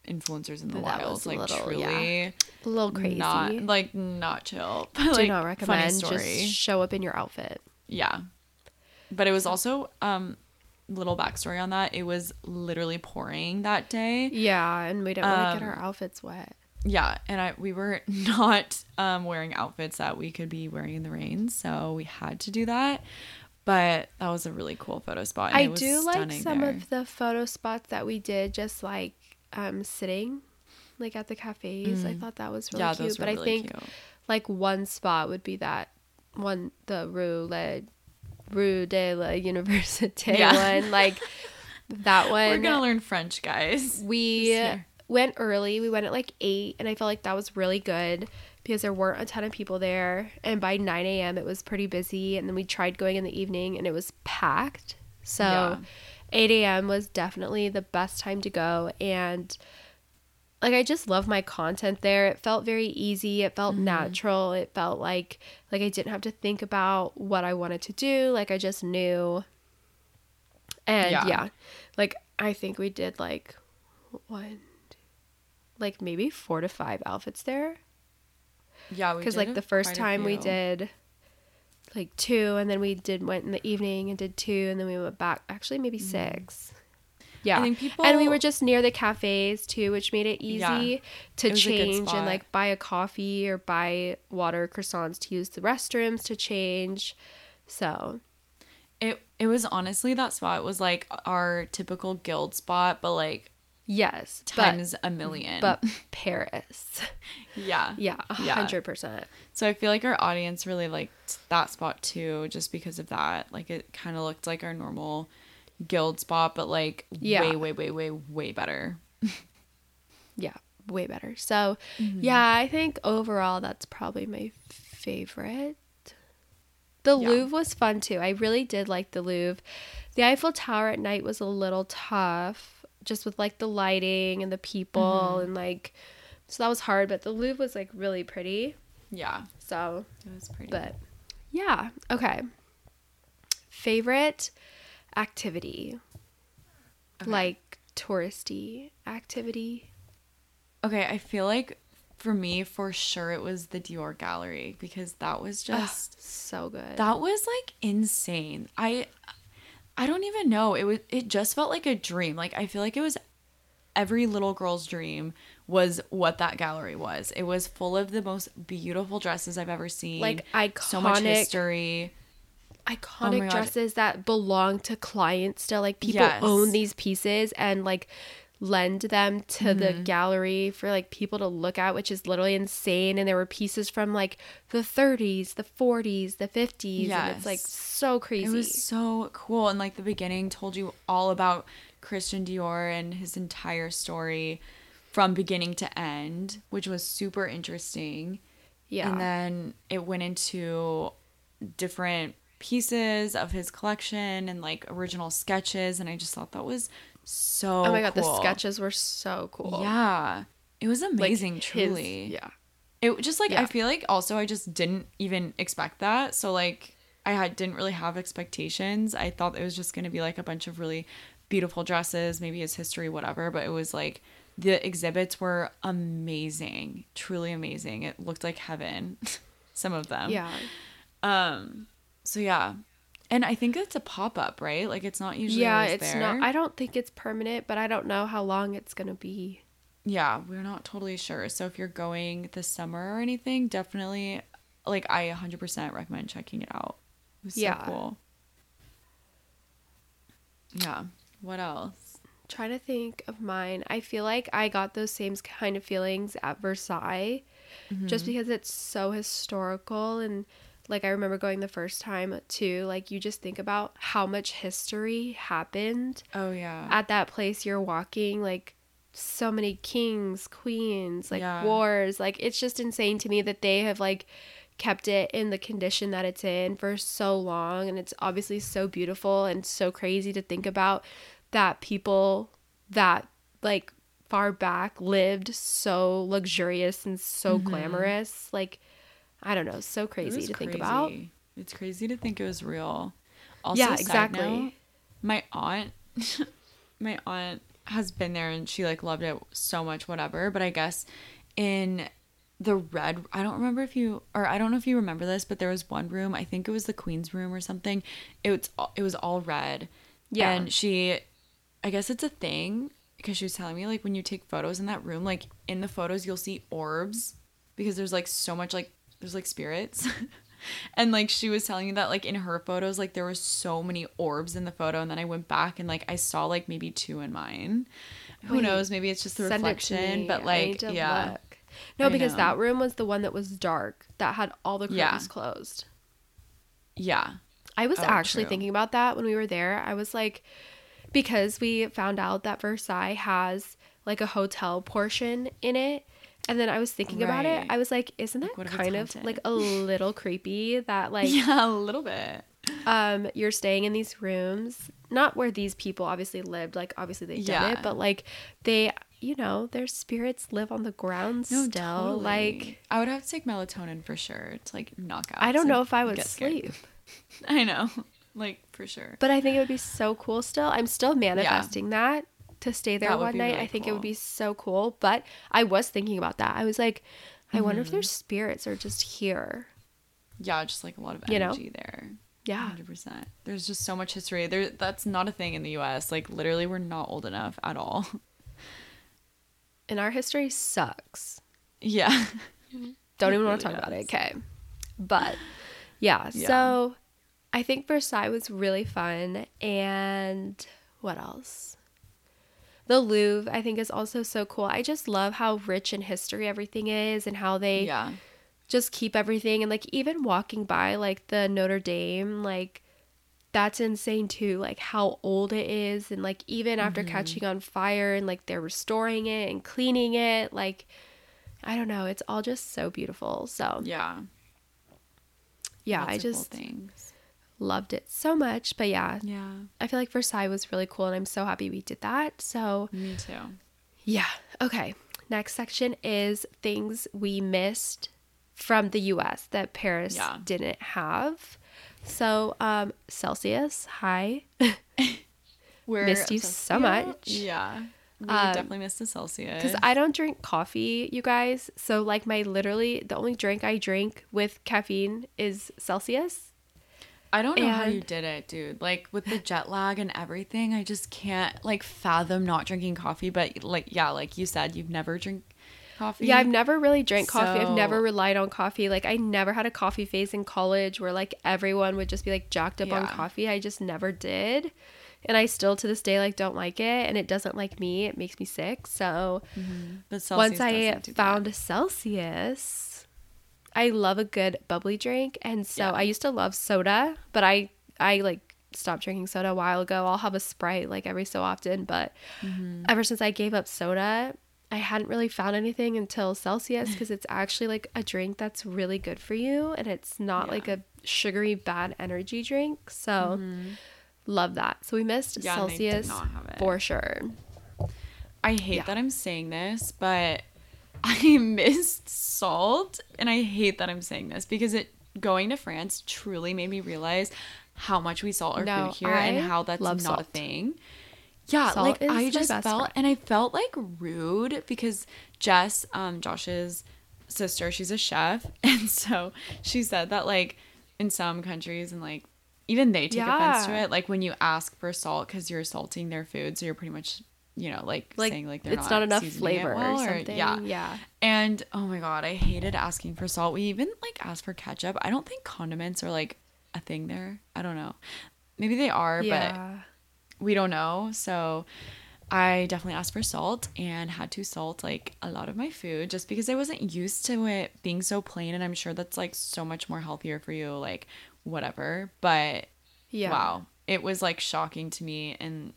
influencers in the That wild. Like little- truly, yeah. A little crazy. not like not chill. But, (laughs) Do like, not recommend. story. Just show up in your outfit. Yeah. But it was also um little backstory on that. It was literally pouring that day. Yeah, and we didn't want to get Um, our outfits wet. Yeah, and I we were (laughs) not um wearing outfits that we could be wearing in the rain, so we had to do that. But that was a really cool photo spot. I do like some there. of the photo spots that we did just like um sitting like at the cafes. I thought that was really Mm. yeah, cute. but really I think cute. like one spot would be that one the Rue Le Rue de la (laughs) Université Yeah. one. Like that (laughs) one We're gonna learn French, guys. we went early. We went at like eight and I felt like that was really good because there weren't a ton of people there. And by 9 a.m., it was pretty busy. And then we tried going in the evening and it was packed. So Yeah. 8 a.m. was definitely the best time to go. And like I just love my content there. It felt very easy. It felt Mm-hmm. natural. It felt like like I didn't have to think about what I wanted to do. Like I just knew. And Yeah. yeah, like I think we did like one, like maybe four to five outfits there. Yeah, we Because like the first time we did like two, and then we did went in the evening and did two, and then we went back. Actually, maybe six. Yeah, Mm-hmm. think and we were just near the cafes too, which made it easy Yeah. to It was a good change and like buy a coffee or buy water croissants to use the restrooms to change. So It it was honestly that spot was like our typical guild spot, but like yes, times a million. but but Paris, (laughs) yeah, yeah, a Yeah. hundred percent. So I feel like our audience really liked that spot too, just because of that. Like it kind of looked like our normal guild spot, but like Yeah. way, way, way, way, way better. (laughs) yeah, way better. So, Mm-hmm. yeah, I think overall that's probably my favorite. The Yeah. Louvre was fun too. I really did like the Louvre. The Eiffel Tower at night was a little tough, just with like the lighting and the people Mm-hmm. and like, so that was hard. But the Louvre was like really pretty. Yeah, So, it was pretty. but yeah, okay. Favorite activity, Okay. like touristy activity. okay, I feel like for me, for sure, it was the Dior Gallery because that was just So good. that was like insane. I I don't even know. It was it just felt like a dream. Like I feel like it was every little girl's dream was what that gallery was. It was full of the most beautiful dresses I've ever seen. Like, so much iconic- history. iconic oh God. dresses that belong to clients still like people Yes. own these pieces and like lend them to the Mm-hmm. gallery for like people to look at which is literally insane and there were pieces from like the 30s the 40s the 50s and it's like so crazy It was so cool. And like the beginning told you all about Christian Dior and his entire story from beginning to end, which was super interesting. yeah And then it went into different pieces of his collection and like original sketches. And I just thought that was so oh my god the sketches were so cool Yeah. It was Like, amazing, his- truly. yeah It just like I feel like also I just didn't even expect that. So like I had didn't really have expectations. I thought it was just gonna be like a bunch of really beautiful dresses, maybe his history, whatever. But it was like the exhibits were amazing, truly amazing. It looked like heaven. (laughs) Some of them. yeah Um. So yeah, and I think it's a pop up, right? Like it's not usually. yeah it's there. not i don't think it's permanent but i don't know how long it's gonna be Yeah, we're not totally sure. So if you're going this summer or anything, definitely like I 100% recommend checking it out. It was Yeah. so cool. Yeah. What else? trying to think of mine. I feel like I got those same kind of feelings at Versailles just mm-hmm. because it's so historical and like I remember going the first time too, like you just think about how much history happened Oh yeah. at that place you're walking like so many kings, queens, like Yeah. wars. Like it's just insane to me that they have like kept it in the condition that it's in for so long and it's obviously so beautiful and so crazy to think about that people that like far back lived so luxurious and so mm-hmm. glamorous. Like I don't know, so crazy to think about. It's crazy to think it was real. Also, Yeah, exactly. note, my aunt, (laughs) my aunt has been there and she like loved it so much, whatever. But I guess in the red, I don't remember if you or I don't know if you remember this, but there was one room. I think it was the queen's room or something. It was it was all red. Yeah. and she, I guess it's a thing because she was telling me like when you take photos in that room, like in the photos you'll see orbs because there's like so much like there's like spirits. (laughs) and like she was telling me that like in her photos like there were so many orbs in the photo and then I went back and like I saw like maybe two in mine. Who Wait, knows, maybe it's just the Send it to reflection, but like yeah. look. No, I because know. that room was the one that was dark, that had all the curtains Yeah. closed. Yeah. I was Oh, actually true. thinking about that when we were there. I was like, because we found out that Versailles has like a hotel portion in it. And then I was thinking about it. I was like, isn't that what if it's kind of like a little creepy that like kind of like a little creepy that like yeah, a little bit. um you're staying in these rooms not where these people obviously lived like obviously they've done Yeah. it but like they you know their spirits live on the ground No, still totally. like I would have to take melatonin for sure to like knock out. i don't know if i would sleep (laughs) I know, (laughs) like for sure. but i think it would be so cool still i'm still manifesting that to stay there one night really i think it would be so cool but i was thinking about that i was like i wonder if their Mm-hmm. spirits are just here Yeah, just like a lot of You know? energy there. yeah Hundred percent. There's just so much history. There, that's not a thing in the U.S. Like literally, we're not old enough at all. (laughs) and our history sucks yeah. (laughs) Don't It even want to really talk about it. Okay. But yeah, (laughs) Yeah. so I think Versailles was really fun. And what else? The Louvre, I think, is also so cool. I just love how rich in history everything is and how they Yeah. just keep everything. And like, even walking by like the Notre Dame, like, that's insane too. Like, how old it is. And like, even after Mm-hmm. catching on fire and like they're restoring it and cleaning it, like, I don't know. It's all just so beautiful. So, Yeah. yeah, Lots I of cool just things. Loved it so much. But yeah, Yeah. I feel like Versailles was really cool and I'm so happy we did that. So, Me too. yeah. Okay. Next section is things we missed from the US that Paris Yeah. didn't have. So, um, Celsius, hi. (laughs) We're Missed you so much. Yeah. We Um, definitely missed the Celsius. Because I don't drink coffee, you guys. So, like, my literally the only drink I drink with caffeine is Celsius. I don't know how you did it, dude. Like with the jet lag and everything, I just can't like fathom not drinking coffee. But like, yeah, like you said, you've never drink coffee. Yeah, I've never really drank coffee. I've never relied on coffee. Like I never had a coffee phase in college where like everyone would just be like jacked up on coffee. I just never did. And I still to this day like don't like it and it doesn't like me. It makes me sick. So mm-hmm. But Celsius once I do that. found Celsius, I love a good bubbly drink. And so Yeah. I used to love soda, but I I like stopped drinking soda a while ago. I'll have a Sprite like every so often, but Mm-hmm. ever since I gave up soda, I hadn't really found anything until Celsius because it's actually like a drink that's really good for you and it's not like a sugary bad energy drink. So love that. So we missed Mm-hmm. Yeah, and they did Celsius not have it. for sure. I hate Yeah. that I'm saying this, but I (laughs) missed salt, and I hate that I'm saying this because it going to France truly made me realize how much we salt our No, food here and how that's not a thing. Yeah, Salt like I just felt friend. and I felt like rude because Jess, um, Josh's sister, she's a chef, (laughs) and so she said that like in some countries and like even they take offense to it, like when you ask for salt because you're salting their food, so you're pretty much you know like, Like, saying like they're it's not, enough seasoning flavor well, or something. yeah, yeah. and oh my god, I hated asking for salt. We even like asked for ketchup. I don't think condiments are like a thing there. I don't know. Maybe they are, Yeah. but we don't know. So I definitely asked for salt and had to salt like a lot of my food just because I wasn't used to it being so plain and I'm sure that's like so much more healthier for you, like whatever. But Yeah. wow. It was like shocking to me and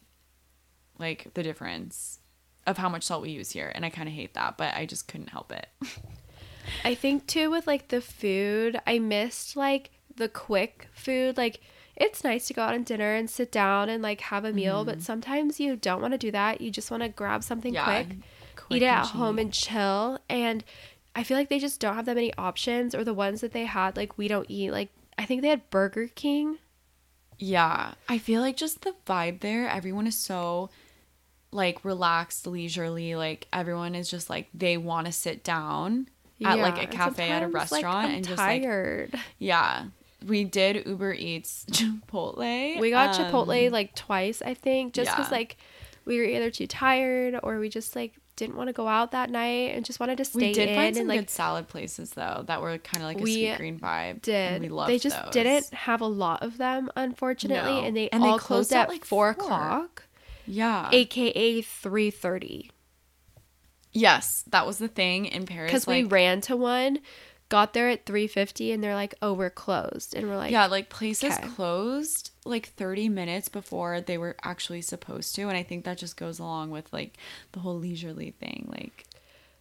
like the difference of how much salt we use here. And I kind of hate that, but I just couldn't help it. I think too with like the food, I missed like the quick food. Like it's nice to go out and dinner and sit down and like have a meal, but mm-hmm. sometimes you don't want to do that. You just want to grab something Yeah, quick, quick eat it at home and chill. And I feel like they just don't have that many options, or the ones that they had, like we don't eat. Like I think they had Burger King. Yeah. I feel like just the vibe there, everyone is so like relaxed, leisurely. Like everyone is just like they want to sit down at like a cafe at a like, restaurant I'm and just like tired. yeah. We did Uber Eats (laughs) Chipotle. We got um, Chipotle like twice, I think, just because yeah. like we were either too tired or we just like didn't want to go out that night and just wanted to stay We did in find some and like good salad places though that were kind of like a We Sweetgreen vibe. did. And we loved they just those. didn't have a lot of them, unfortunately, No. and they And they closed closed, at, at like, four. o'clock, Yeah. aka three thirty. Yes, that was the thing in Paris. Because we ran to one, got there at three fifty, and they're like, "Oh, we're closed," and we're like, yeah, like places okay. closed like 30 minutes before they were actually supposed to. And I think that just goes along with like the whole leisurely thing. Like,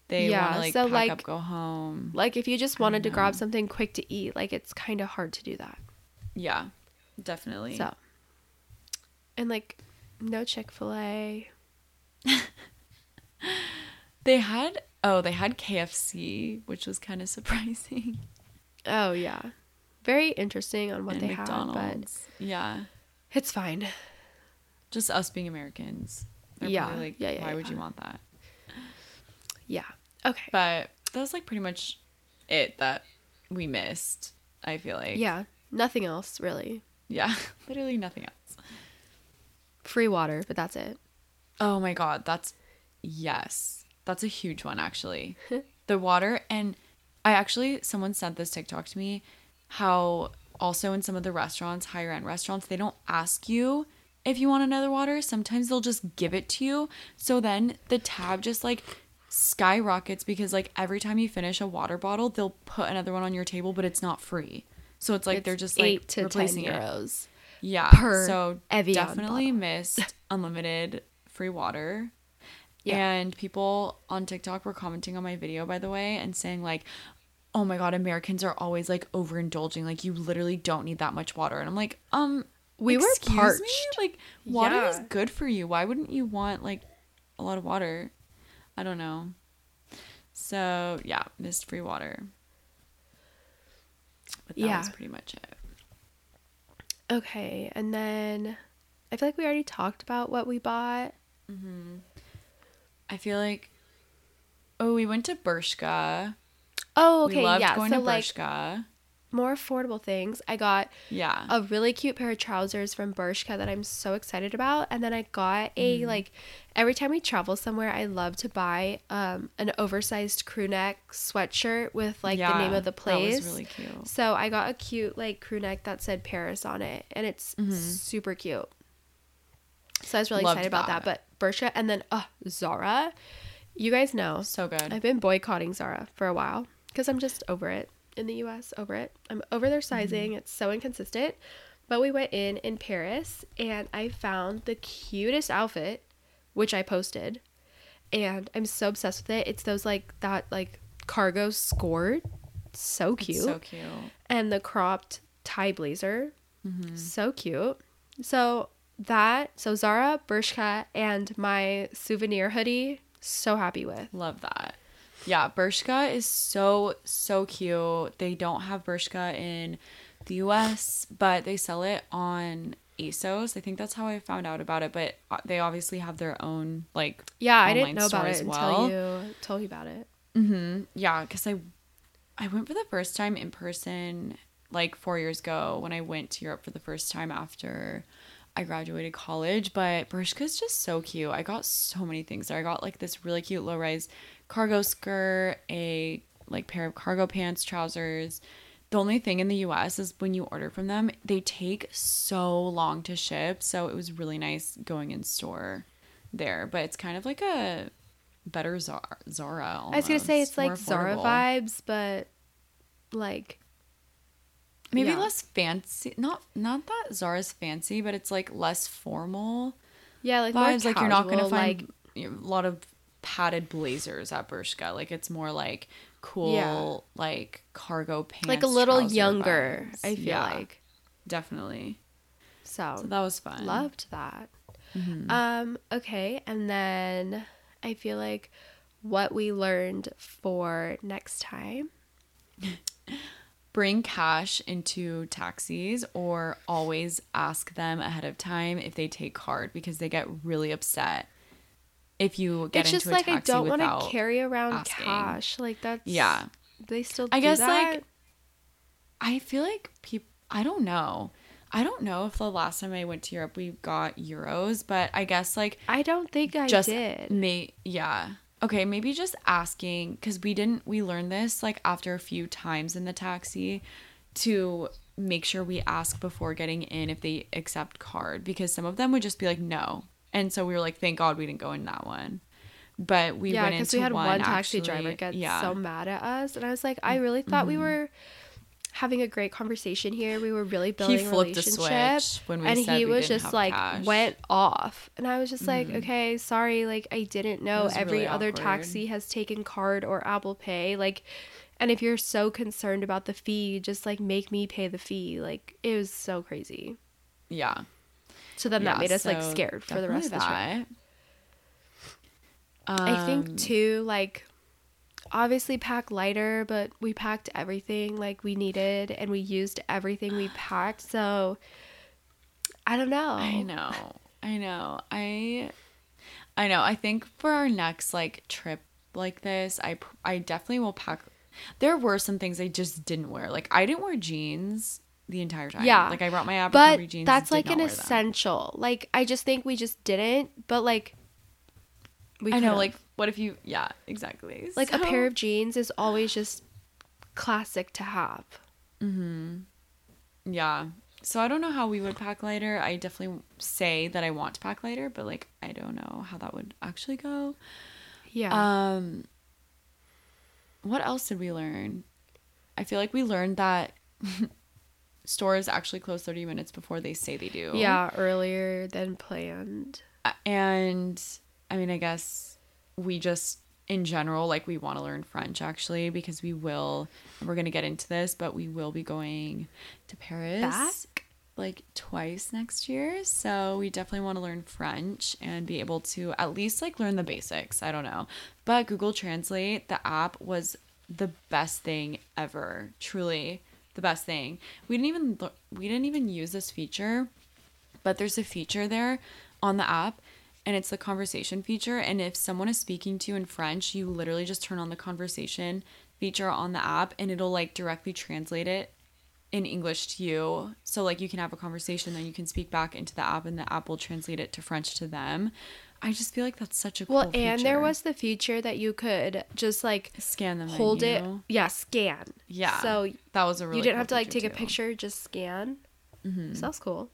they Yeah, want to like so, pack like- up, go home. Like if you just wanted to grab something quick to eat, like it's kind of hard to do that. Yeah, definitely. So, and like no Chick Fil A. (laughs) They had oh, they had KFC, which was kind of (laughs) surprising. Oh yeah, very interesting on what and they had, but McDonald's. yeah, it's fine. just us being Americans. Yeah, like, yeah, yeah, why would you want that? Yeah. Okay. But that was like pretty much it that we missed. I feel like yeah. Nothing else really. yeah, (laughs) literally nothing else. Free water, but that's it. Oh my god, that's yes. That's a huge one actually. (laughs) the water and I actually someone sent this TikTok to me how also in some of the restaurants, higher end restaurants, they don't ask you if you want another water. Sometimes they'll just give it to you. So then the tab just like skyrockets because like every time you finish a water bottle, they'll put another one on your table, but it's not free. So it's like It's they're just like eight to ten replacing it. Yeah. so Evian definitely bottle. missed (laughs) unlimited free water. Yeah. And people on TikTok were commenting on my video, by the way, and saying like, "Oh my god, Americans are always like overindulging. Like you literally don't need that much water." And I'm like, um, We were excuse me? parched. Like water is good for you. Why wouldn't you want like a lot of water? I don't know. So yeah, missed free water. But that Yeah. was pretty much it. Okay, and then I feel like we already talked about what we bought. Mm-hmm. I feel like oh, we went to Bershka. Oh, okay, we loved yeah. going So to like Bershka. More affordable things. I got Yeah. a really cute pair of trousers from Bershka that I'm so excited about, and then I got a Mm-hmm. like every time we travel somewhere, I love to buy um an oversized crew neck sweatshirt with like the name of the place. that was really cute. So I got a cute like crew neck that said Paris on it, and it's Mm-hmm. super cute. So I was really Loved excited about that. that. But Bershka and then uh Zara, you guys know So good. I've been boycotting Zara for a while because I'm just over it in the US, over it. I'm over their sizing. It's so inconsistent. But we went in in Paris and I found the cutest outfit, which I posted. And I'm so obsessed with it. It's those like that like cargo skirt. So It's cute. so cute. and the cropped tie blazer. Mm-hmm. So cute. So that, so Zara, Bershka, and my souvenir hoodie, so happy with. Love that. Yeah, Bershka is so so cute. They don't have Bershka in the US, but they sell it on ASOS. I think that's how I found out about it, but uh, they obviously have their own like Yeah, I didn't know about it well. until you told me about it. Mhm. Yeah, because I I went for the first time in person like four years ago when I went to Europe for the first time after I graduated college. But Bershka is just so cute. I got so many things there. I got like this really cute low rise cargo skirt, a like pair of cargo pants, trousers. The only thing in the US is when you order from them, they take so long to ship. So it was really nice going in store there. But it's kind of like a better Zara. Zara I was gonna say almost, it's like more Zara vibes, but like Maybe yeah. less fancy. Not not that Zara's fancy, but it's like less formal yeah, like more vibes. Like you're not gonna find like a lot of padded blazers at Bershka. Like it's more like cool, Yeah. like cargo pants, like a little younger. I feel Yeah, like definitely. so. So that was fun. Loved that. Mm-hmm. Um, okay, and then I feel like what we learned for next time. (laughs) Bring cash into taxis or always ask them ahead of time if they take card because they get really upset if you get it's into just like I don't want to carry around asking. cash. Like that's Yeah. They still. I guess that? like I feel like people I don't know. I don't know if the last time I went to Europe we got euros, but I guess like I don't think I just did. may yeah. Okay, maybe just asking cuz we didn't we learned this like after a few times in the taxi to make sure we ask before getting in if they accept card because some of them would just be like no. And so we were like thank God we didn't go in that one. But we yeah, went into we had one, taxi actually- driver get yeah. so mad at us, and I was like, I really thought we were having a great conversation here. We were really building a flipped a relationship, switch when we and he was just like cash. Mm-hmm. went off, and I was just like, okay, sorry, like I didn't know every really other awkward. taxi has taken card or Apple Pay, like. And if you're so concerned about the fee, just like make me pay the fee. Like it was so crazy. Yeah. So then that made us like scared for the rest of the trip. that. I Um, think too, like obviously pack lighter, but we packed everything like we needed and we used everything we (sighs) packed. So I don't know. I know. I know. I I know. I think for our next like trip like this, I I definitely will pack There were some things I just didn't wear. Like I didn't wear jeans the entire time. Yeah. Like I brought my But Abercrombie jeans. that's like an wear them. essential. Like I just think we just didn't, but like we I know could've. like what if you yeah, exactly. like a pair of jeans is always just classic to have. Mhm. Yeah. So I don't know how we would pack lighter. I definitely say that I want to pack lighter, but like I don't know how that would actually go. Yeah. Um what else did we learn? I feel like we learned that (laughs) stores actually close 30 minutes before they say they do. yeah, earlier than planned. Uh, and I mean, I guess we just in general like we want to learn French actually because we will we're going to get into this, but we will be going to Paris Back? like twice next year. So we definitely want to learn French and be able to at least like learn the basics. I don't know. But Google Translate, the app was the best thing ever. Truly the best thing. We didn't even we didn't even use this feature, but there's a feature there on the app and it's the conversation feature and if someone is speaking to you in French, you literally just turn on the conversation feature on the app and it'll like directly translate it in English to you. So like you can have a conversation, then you can speak back into the app, and the app will translate it to French to them. I just feel like that's such a Well, cool and there was the feature that you could just like scan them, hold it. Yeah, scan. Yeah, So that was a really you didn't cool have to like take feature, a picture, just scan. Mm-hmm. So that's cool.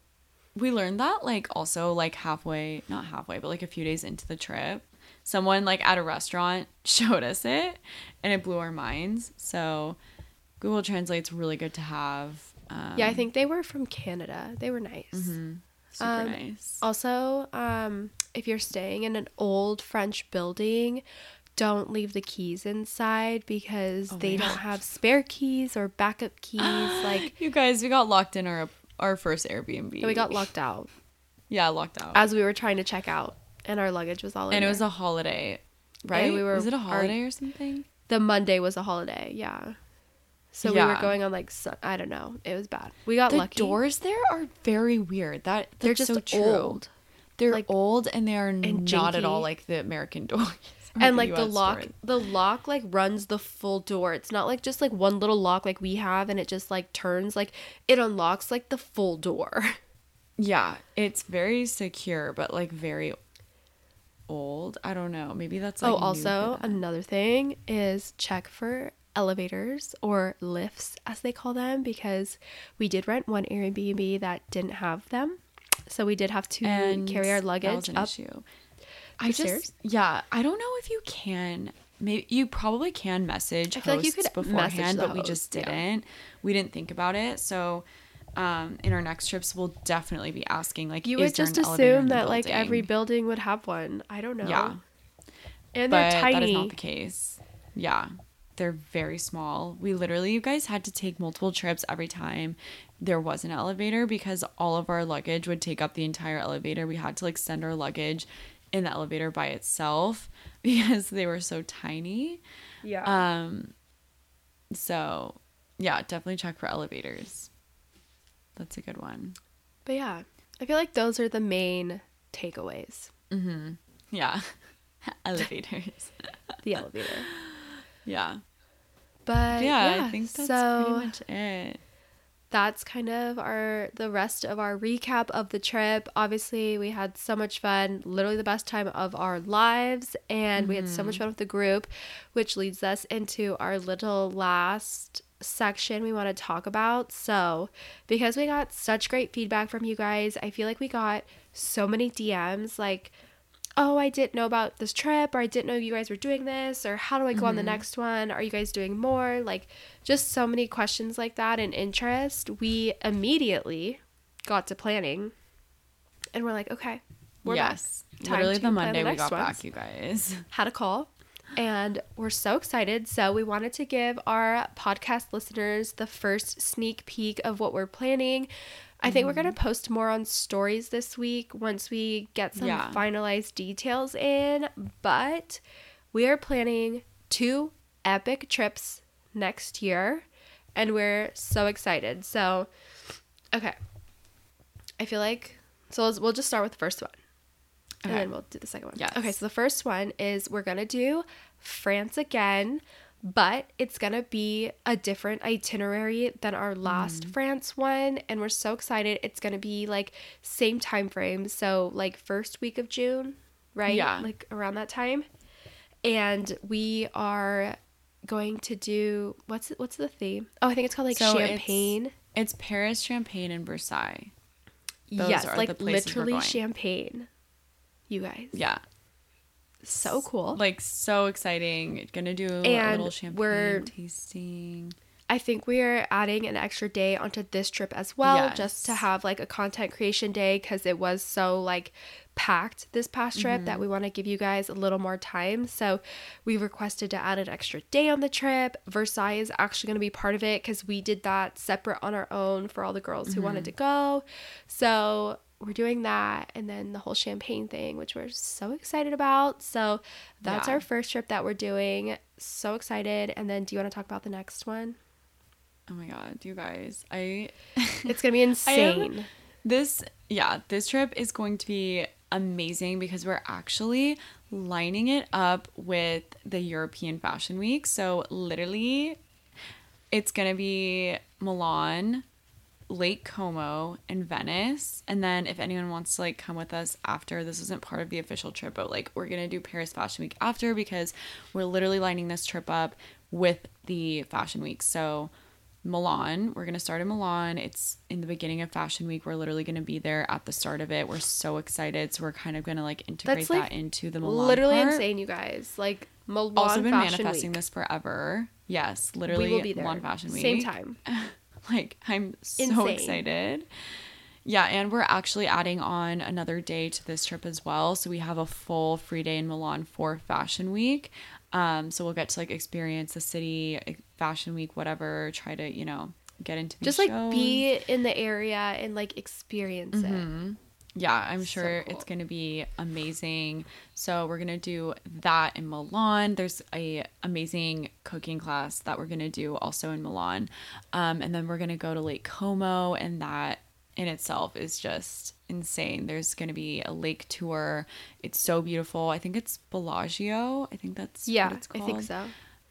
We learned that like also like halfway, not halfway, but like a few days into the trip. Someone like at a restaurant (laughs) showed us it, and it blew our minds. So Google Translate's really good to have. Um, yeah, I think they were from Canada. They were nice. super um, nice. Also, um, if you're staying in an old French building, don't leave the keys inside because Oh they don't have spare keys or backup keys. (gasps) like You guys, we got locked in our our first Airbnb. we got locked out Yeah, locked out. as we were trying to check out, and our luggage was all in and it there. was a holiday, right? we were- was it a our- holiday or something? the Monday was a holiday. Yeah. So we were going on like I don't know. It was bad. We got lucky. The lucky. doors there are very weird. That They're just so true. They're like, old and they are not at all like the American (laughs) doors. and like the lock the lock like runs the full door it's not like just like one little lock like we have and it just like turns like it unlocks like the full door (laughs) Yeah, it's very secure, but like very old. I don't know. Maybe that's like oh also another thing is check for elevators or lifts as they call them because we did rent one airbnb that didn't have them so we did have to and carry our luggage up issue. I just stairs? yeah, I don't know if you can. Maybe you probably can message I feel like you could beforehand, but we just didn't. We didn't think about it. So, um, in our next trips, we'll definitely be asking like, you is would there just an assume that like every building? building would have one i don't know Yeah. and but they're tiny that is not the case. Yeah, they're very small. We literally, you guys had to take multiple trips every time there was an elevator because all of our luggage would take up the entire elevator. We had to like send our luggage in the elevator by itself (laughs) because they were so tiny. yeah Um, so yeah, definitely check for elevators. That's a good one. But yeah, I feel like those are the main takeaways. Mhm. Yeah, (laughs) elevators. (laughs) The elevator. Yeah. But yeah, yeah, I think that's so pretty much it. That's kind of our the rest of our recap of the trip. Obviously, we had so much fun, literally the best time of our lives, and we had so Mm-hmm. much fun with the group, which leads us into our little last section we want to talk about. So, because we got such great feedback from you guys, I feel like we got so many DMs like oh, I didn't know about this trip, or I didn't know you guys were doing this, or how do I go Mm-hmm. on the next one? Are you guys doing more? Like, just so many questions like that and interest. We immediately got to planning, and we're like, okay, we're yes. back. Time Literally the Monday we got ones. back, you guys. (laughs) Had a call. And we're so excited. So, we wanted to give our podcast listeners the first sneak peek of what we're planning. I think we're going to mm-hmm. post more on stories this week once we get some Yeah. finalized details in. But we are planning two epic trips next year. And we're so excited. So, okay. I feel like, so we'll just start with the first one and then we'll do the second one. Yes. Okay, so the first one is we're gonna do France again, but it's gonna be a different itinerary than our last Mm. France one, and we're so excited. It's gonna be like same time frame, so like first week of June, right? Yeah. like around that time, and we are going to do what's what's the theme? Oh, I think it's called like So champagne. It's Paris, Champagne, and Versailles. those yes, are like literally champagne. You guys, Yeah. So cool. Like so exciting. Gonna do a little champagne we're- tasting. I think we are adding an extra day onto this trip as well, just to have like a content creation day because it was so like packed this past trip Mm-hmm. that we want to give you guys a little more time. So we requested to add an extra day on the trip. Versailles is actually going to be part of it because we did that separate on our own for all the girls who Mm-hmm. wanted to go. So we're doing that and then the whole champagne thing which we're so excited about so that's Yeah. our first trip that we're doing so excited and then do you want to talk about the next one Oh my god, you guys. I (laughs) It's gonna be insane. This, yeah, this trip is going to be amazing because we're actually lining it up with the European Fashion Week. So, literally, it's going to be Milan, Lake Como, and Venice. And then, if anyone wants to like come with us after, this isn't part of the official trip, but like we're to do Paris Fashion Week after because we're literally lining this trip up with the Fashion Week. So, Milan. We're to start in Milan. It's in the beginning of Fashion Week. We're literally to be there at the start of it. We're so excited. So we're kind of to like integrate That's like that into the Milan. Literally part. insane, you guys. Like Milan Also been Fashion manifesting Week. this forever. Yes, literally we will be there. Milan Fashion Week. Same time. (laughs) (laughs) Like I'm so Insane. excited. Yeah, and we're actually adding on another day to this trip as well. So we have a full free day in Milan for Fashion Week. Um, so we'll get to like experience the city, eh, Fashion Week, whatever. Try to you know get into Just like shows. be in the area and like experience it. Yeah, I'm So sure cool. it's going to be amazing. So we're going to do that in Milan. There's a amazing cooking class that we're going to do also in Milan. Um, and then we're going to go to Lake Como and that in itself is just insane. There's going to be a lake tour. It's so beautiful. I think it's Bellagio. I think that's what Yeah, I think so.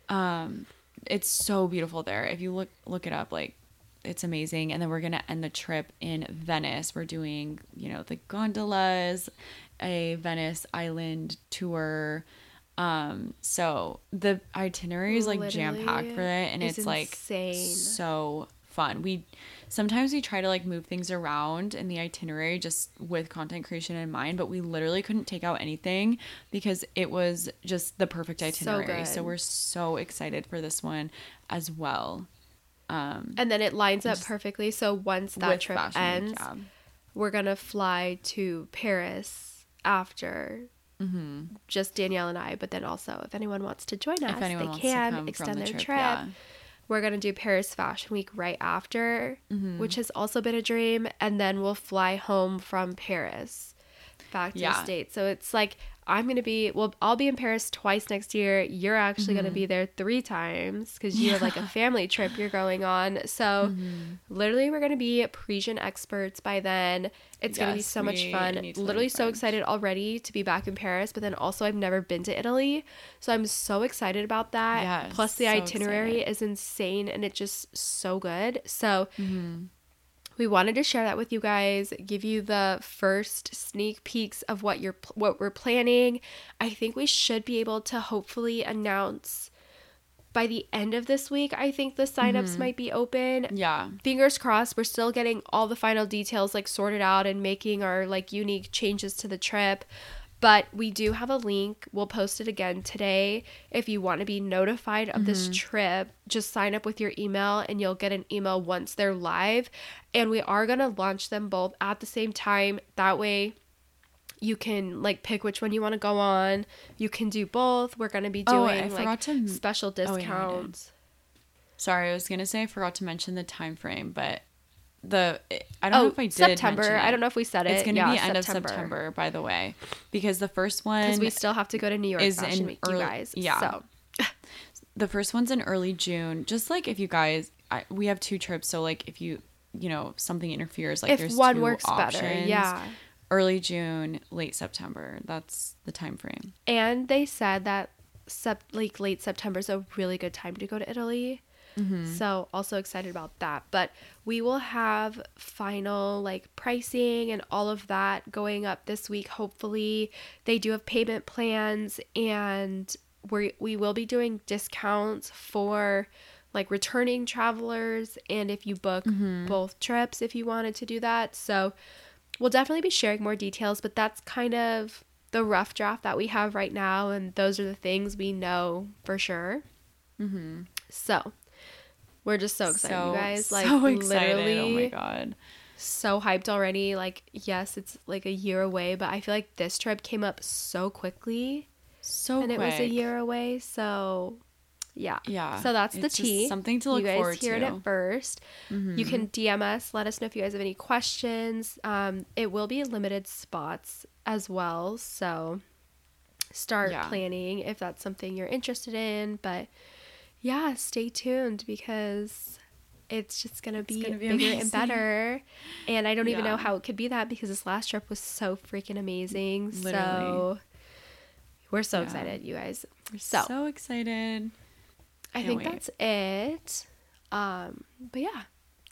um it's so beautiful there if you look look it up like it's amazing. And then we're gonna end the trip in venice. We're doing you know the gondolas a venice island tour. Um so the itinerary is like jam packed for it and it's like insane. so fun. We sometimes we try to like move things around in the itinerary just with content creation in mind but we literally couldn't take out anything because it was just the perfect itinerary. So, good. we're so excited for this one as well um And then it lines up perfectly. So once that trip Fashion Week, ends, yeah. we're gonna fly to Paris after. Just Danielle and I, but then also if anyone wants to join us, if anyone they wants can to come extend from the their trip, trip. yeah We're gonna do Paris Fashion Week right after, Mm-hmm. which has also been a dream, and then we'll fly home from Paris back to Yeah. the states. So it's like I'm gonna be well, I'll be in Paris twice next year. You're actually Mm-hmm. gonna be there three times because you have like a family trip you're going on. So Mm-hmm. literally, we're gonna be Parisian experts by then. It's gonna be Yes, so much fun. to Literally so French. excited already to be back in Paris, but then also I've never been to Italy, so I'm so excited about that. Yes, Plus the so itinerary excited. is insane and it's just so good. So Mm-hmm. We wanted to share that with you guys, give you the first sneak peeks of what you're what we're planning. I think we should be able to hopefully announce by the end of this week. I think the signups mm-hmm. might be open. yeah Fingers crossed, we're still getting all the final details like sorted out and making our like unique changes to the trip. But we do have a link. We'll post it again today. If you want to be notified of this mm-hmm. trip, just sign up with your email and you'll get an email once they're live. And we are going to launch them both at the same time. That way, you can like pick which one you want to go on. You can do both. We're going to be Oh, I doing forgot like to special Oh, yeah, I discounts. Sorry, I was gonna say I forgot to mention the time frame, but the I don't know oh, if I did Oh, September. I don't know if we said it. It's gonna Yeah, be end of September, by the way, because the first one because we still have to go to New York is Fashion in Week, early- you guys. yeah. So (laughs) the first one's in early June. Just like if you guys, I, we have two trips, so like if you you know something interferes, like if there's one two works better, yeah. Early June, late September. That's the time frame. And they said that sep- like late September is a really good time to go to Italy. So also excited about that. But we will have final like pricing and all of that going up this week. Hopefully, they do have payment plans and we we will be doing discounts for like returning travelers and if you book both trips if you wanted to do that. So we'll definitely be sharing more details, but that's kind of the rough draft that we have right now, and those are the things we know for sure. Mm-hmm. So we're just so excited, you guys! Like so excited. literally, Oh my god. so hyped already. Like yes, it's like a year away, but I feel like this trip came up so quickly, So and it was a year away. So yeah, Yeah, So that's the tea. something to you look guys forward hear it to. Mm-hmm. at 1st You can DM us. Let us know if you guys have any questions. Um, it will be limited spots as well, so start Yeah. planning if that's something you're interested in. But yeah, stay tuned because it's just gonna be, gonna be bigger and better. And I don't even know how it could be that because this last trip was so freaking amazing. So we're so Yeah. excited, you guys. We're So, so excited. I Can't think wait. that's it. Um, but yeah,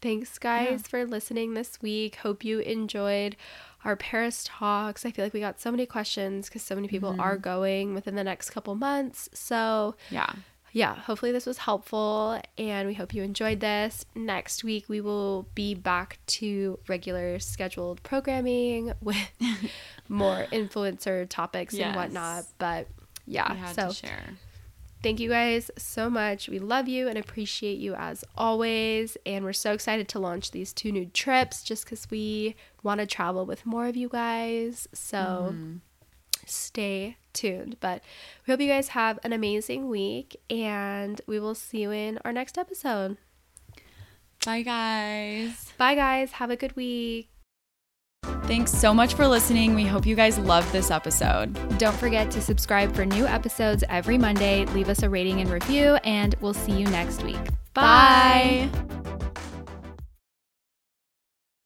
thanks guys Yeah. for listening this week. Hope you enjoyed our Paris talks. I feel like we got so many questions because so many people are Mm-hmm. going within the next couple months. So Yeah. Yeah, hopefully this was helpful and we hope you enjoyed this. Next week we will be back to regular scheduled programming (laughs) with (laughs) more influencer topics and whatnot. But yeah, so to share. Thank you guys so much. We love you and appreciate you as always. And we're so excited to launch these two new trips just because we want to travel with more of you guys. So stay tuned. But we hope you guys have an amazing week and we will see you in our next episode. Bye, guys. Bye, guys. Have a good week. Thanks so much for listening. We hope you guys loved this episode. Don't forget to subscribe for new episodes every Monday. Leave us a rating and review, and we'll see you next week. Bye. Bye.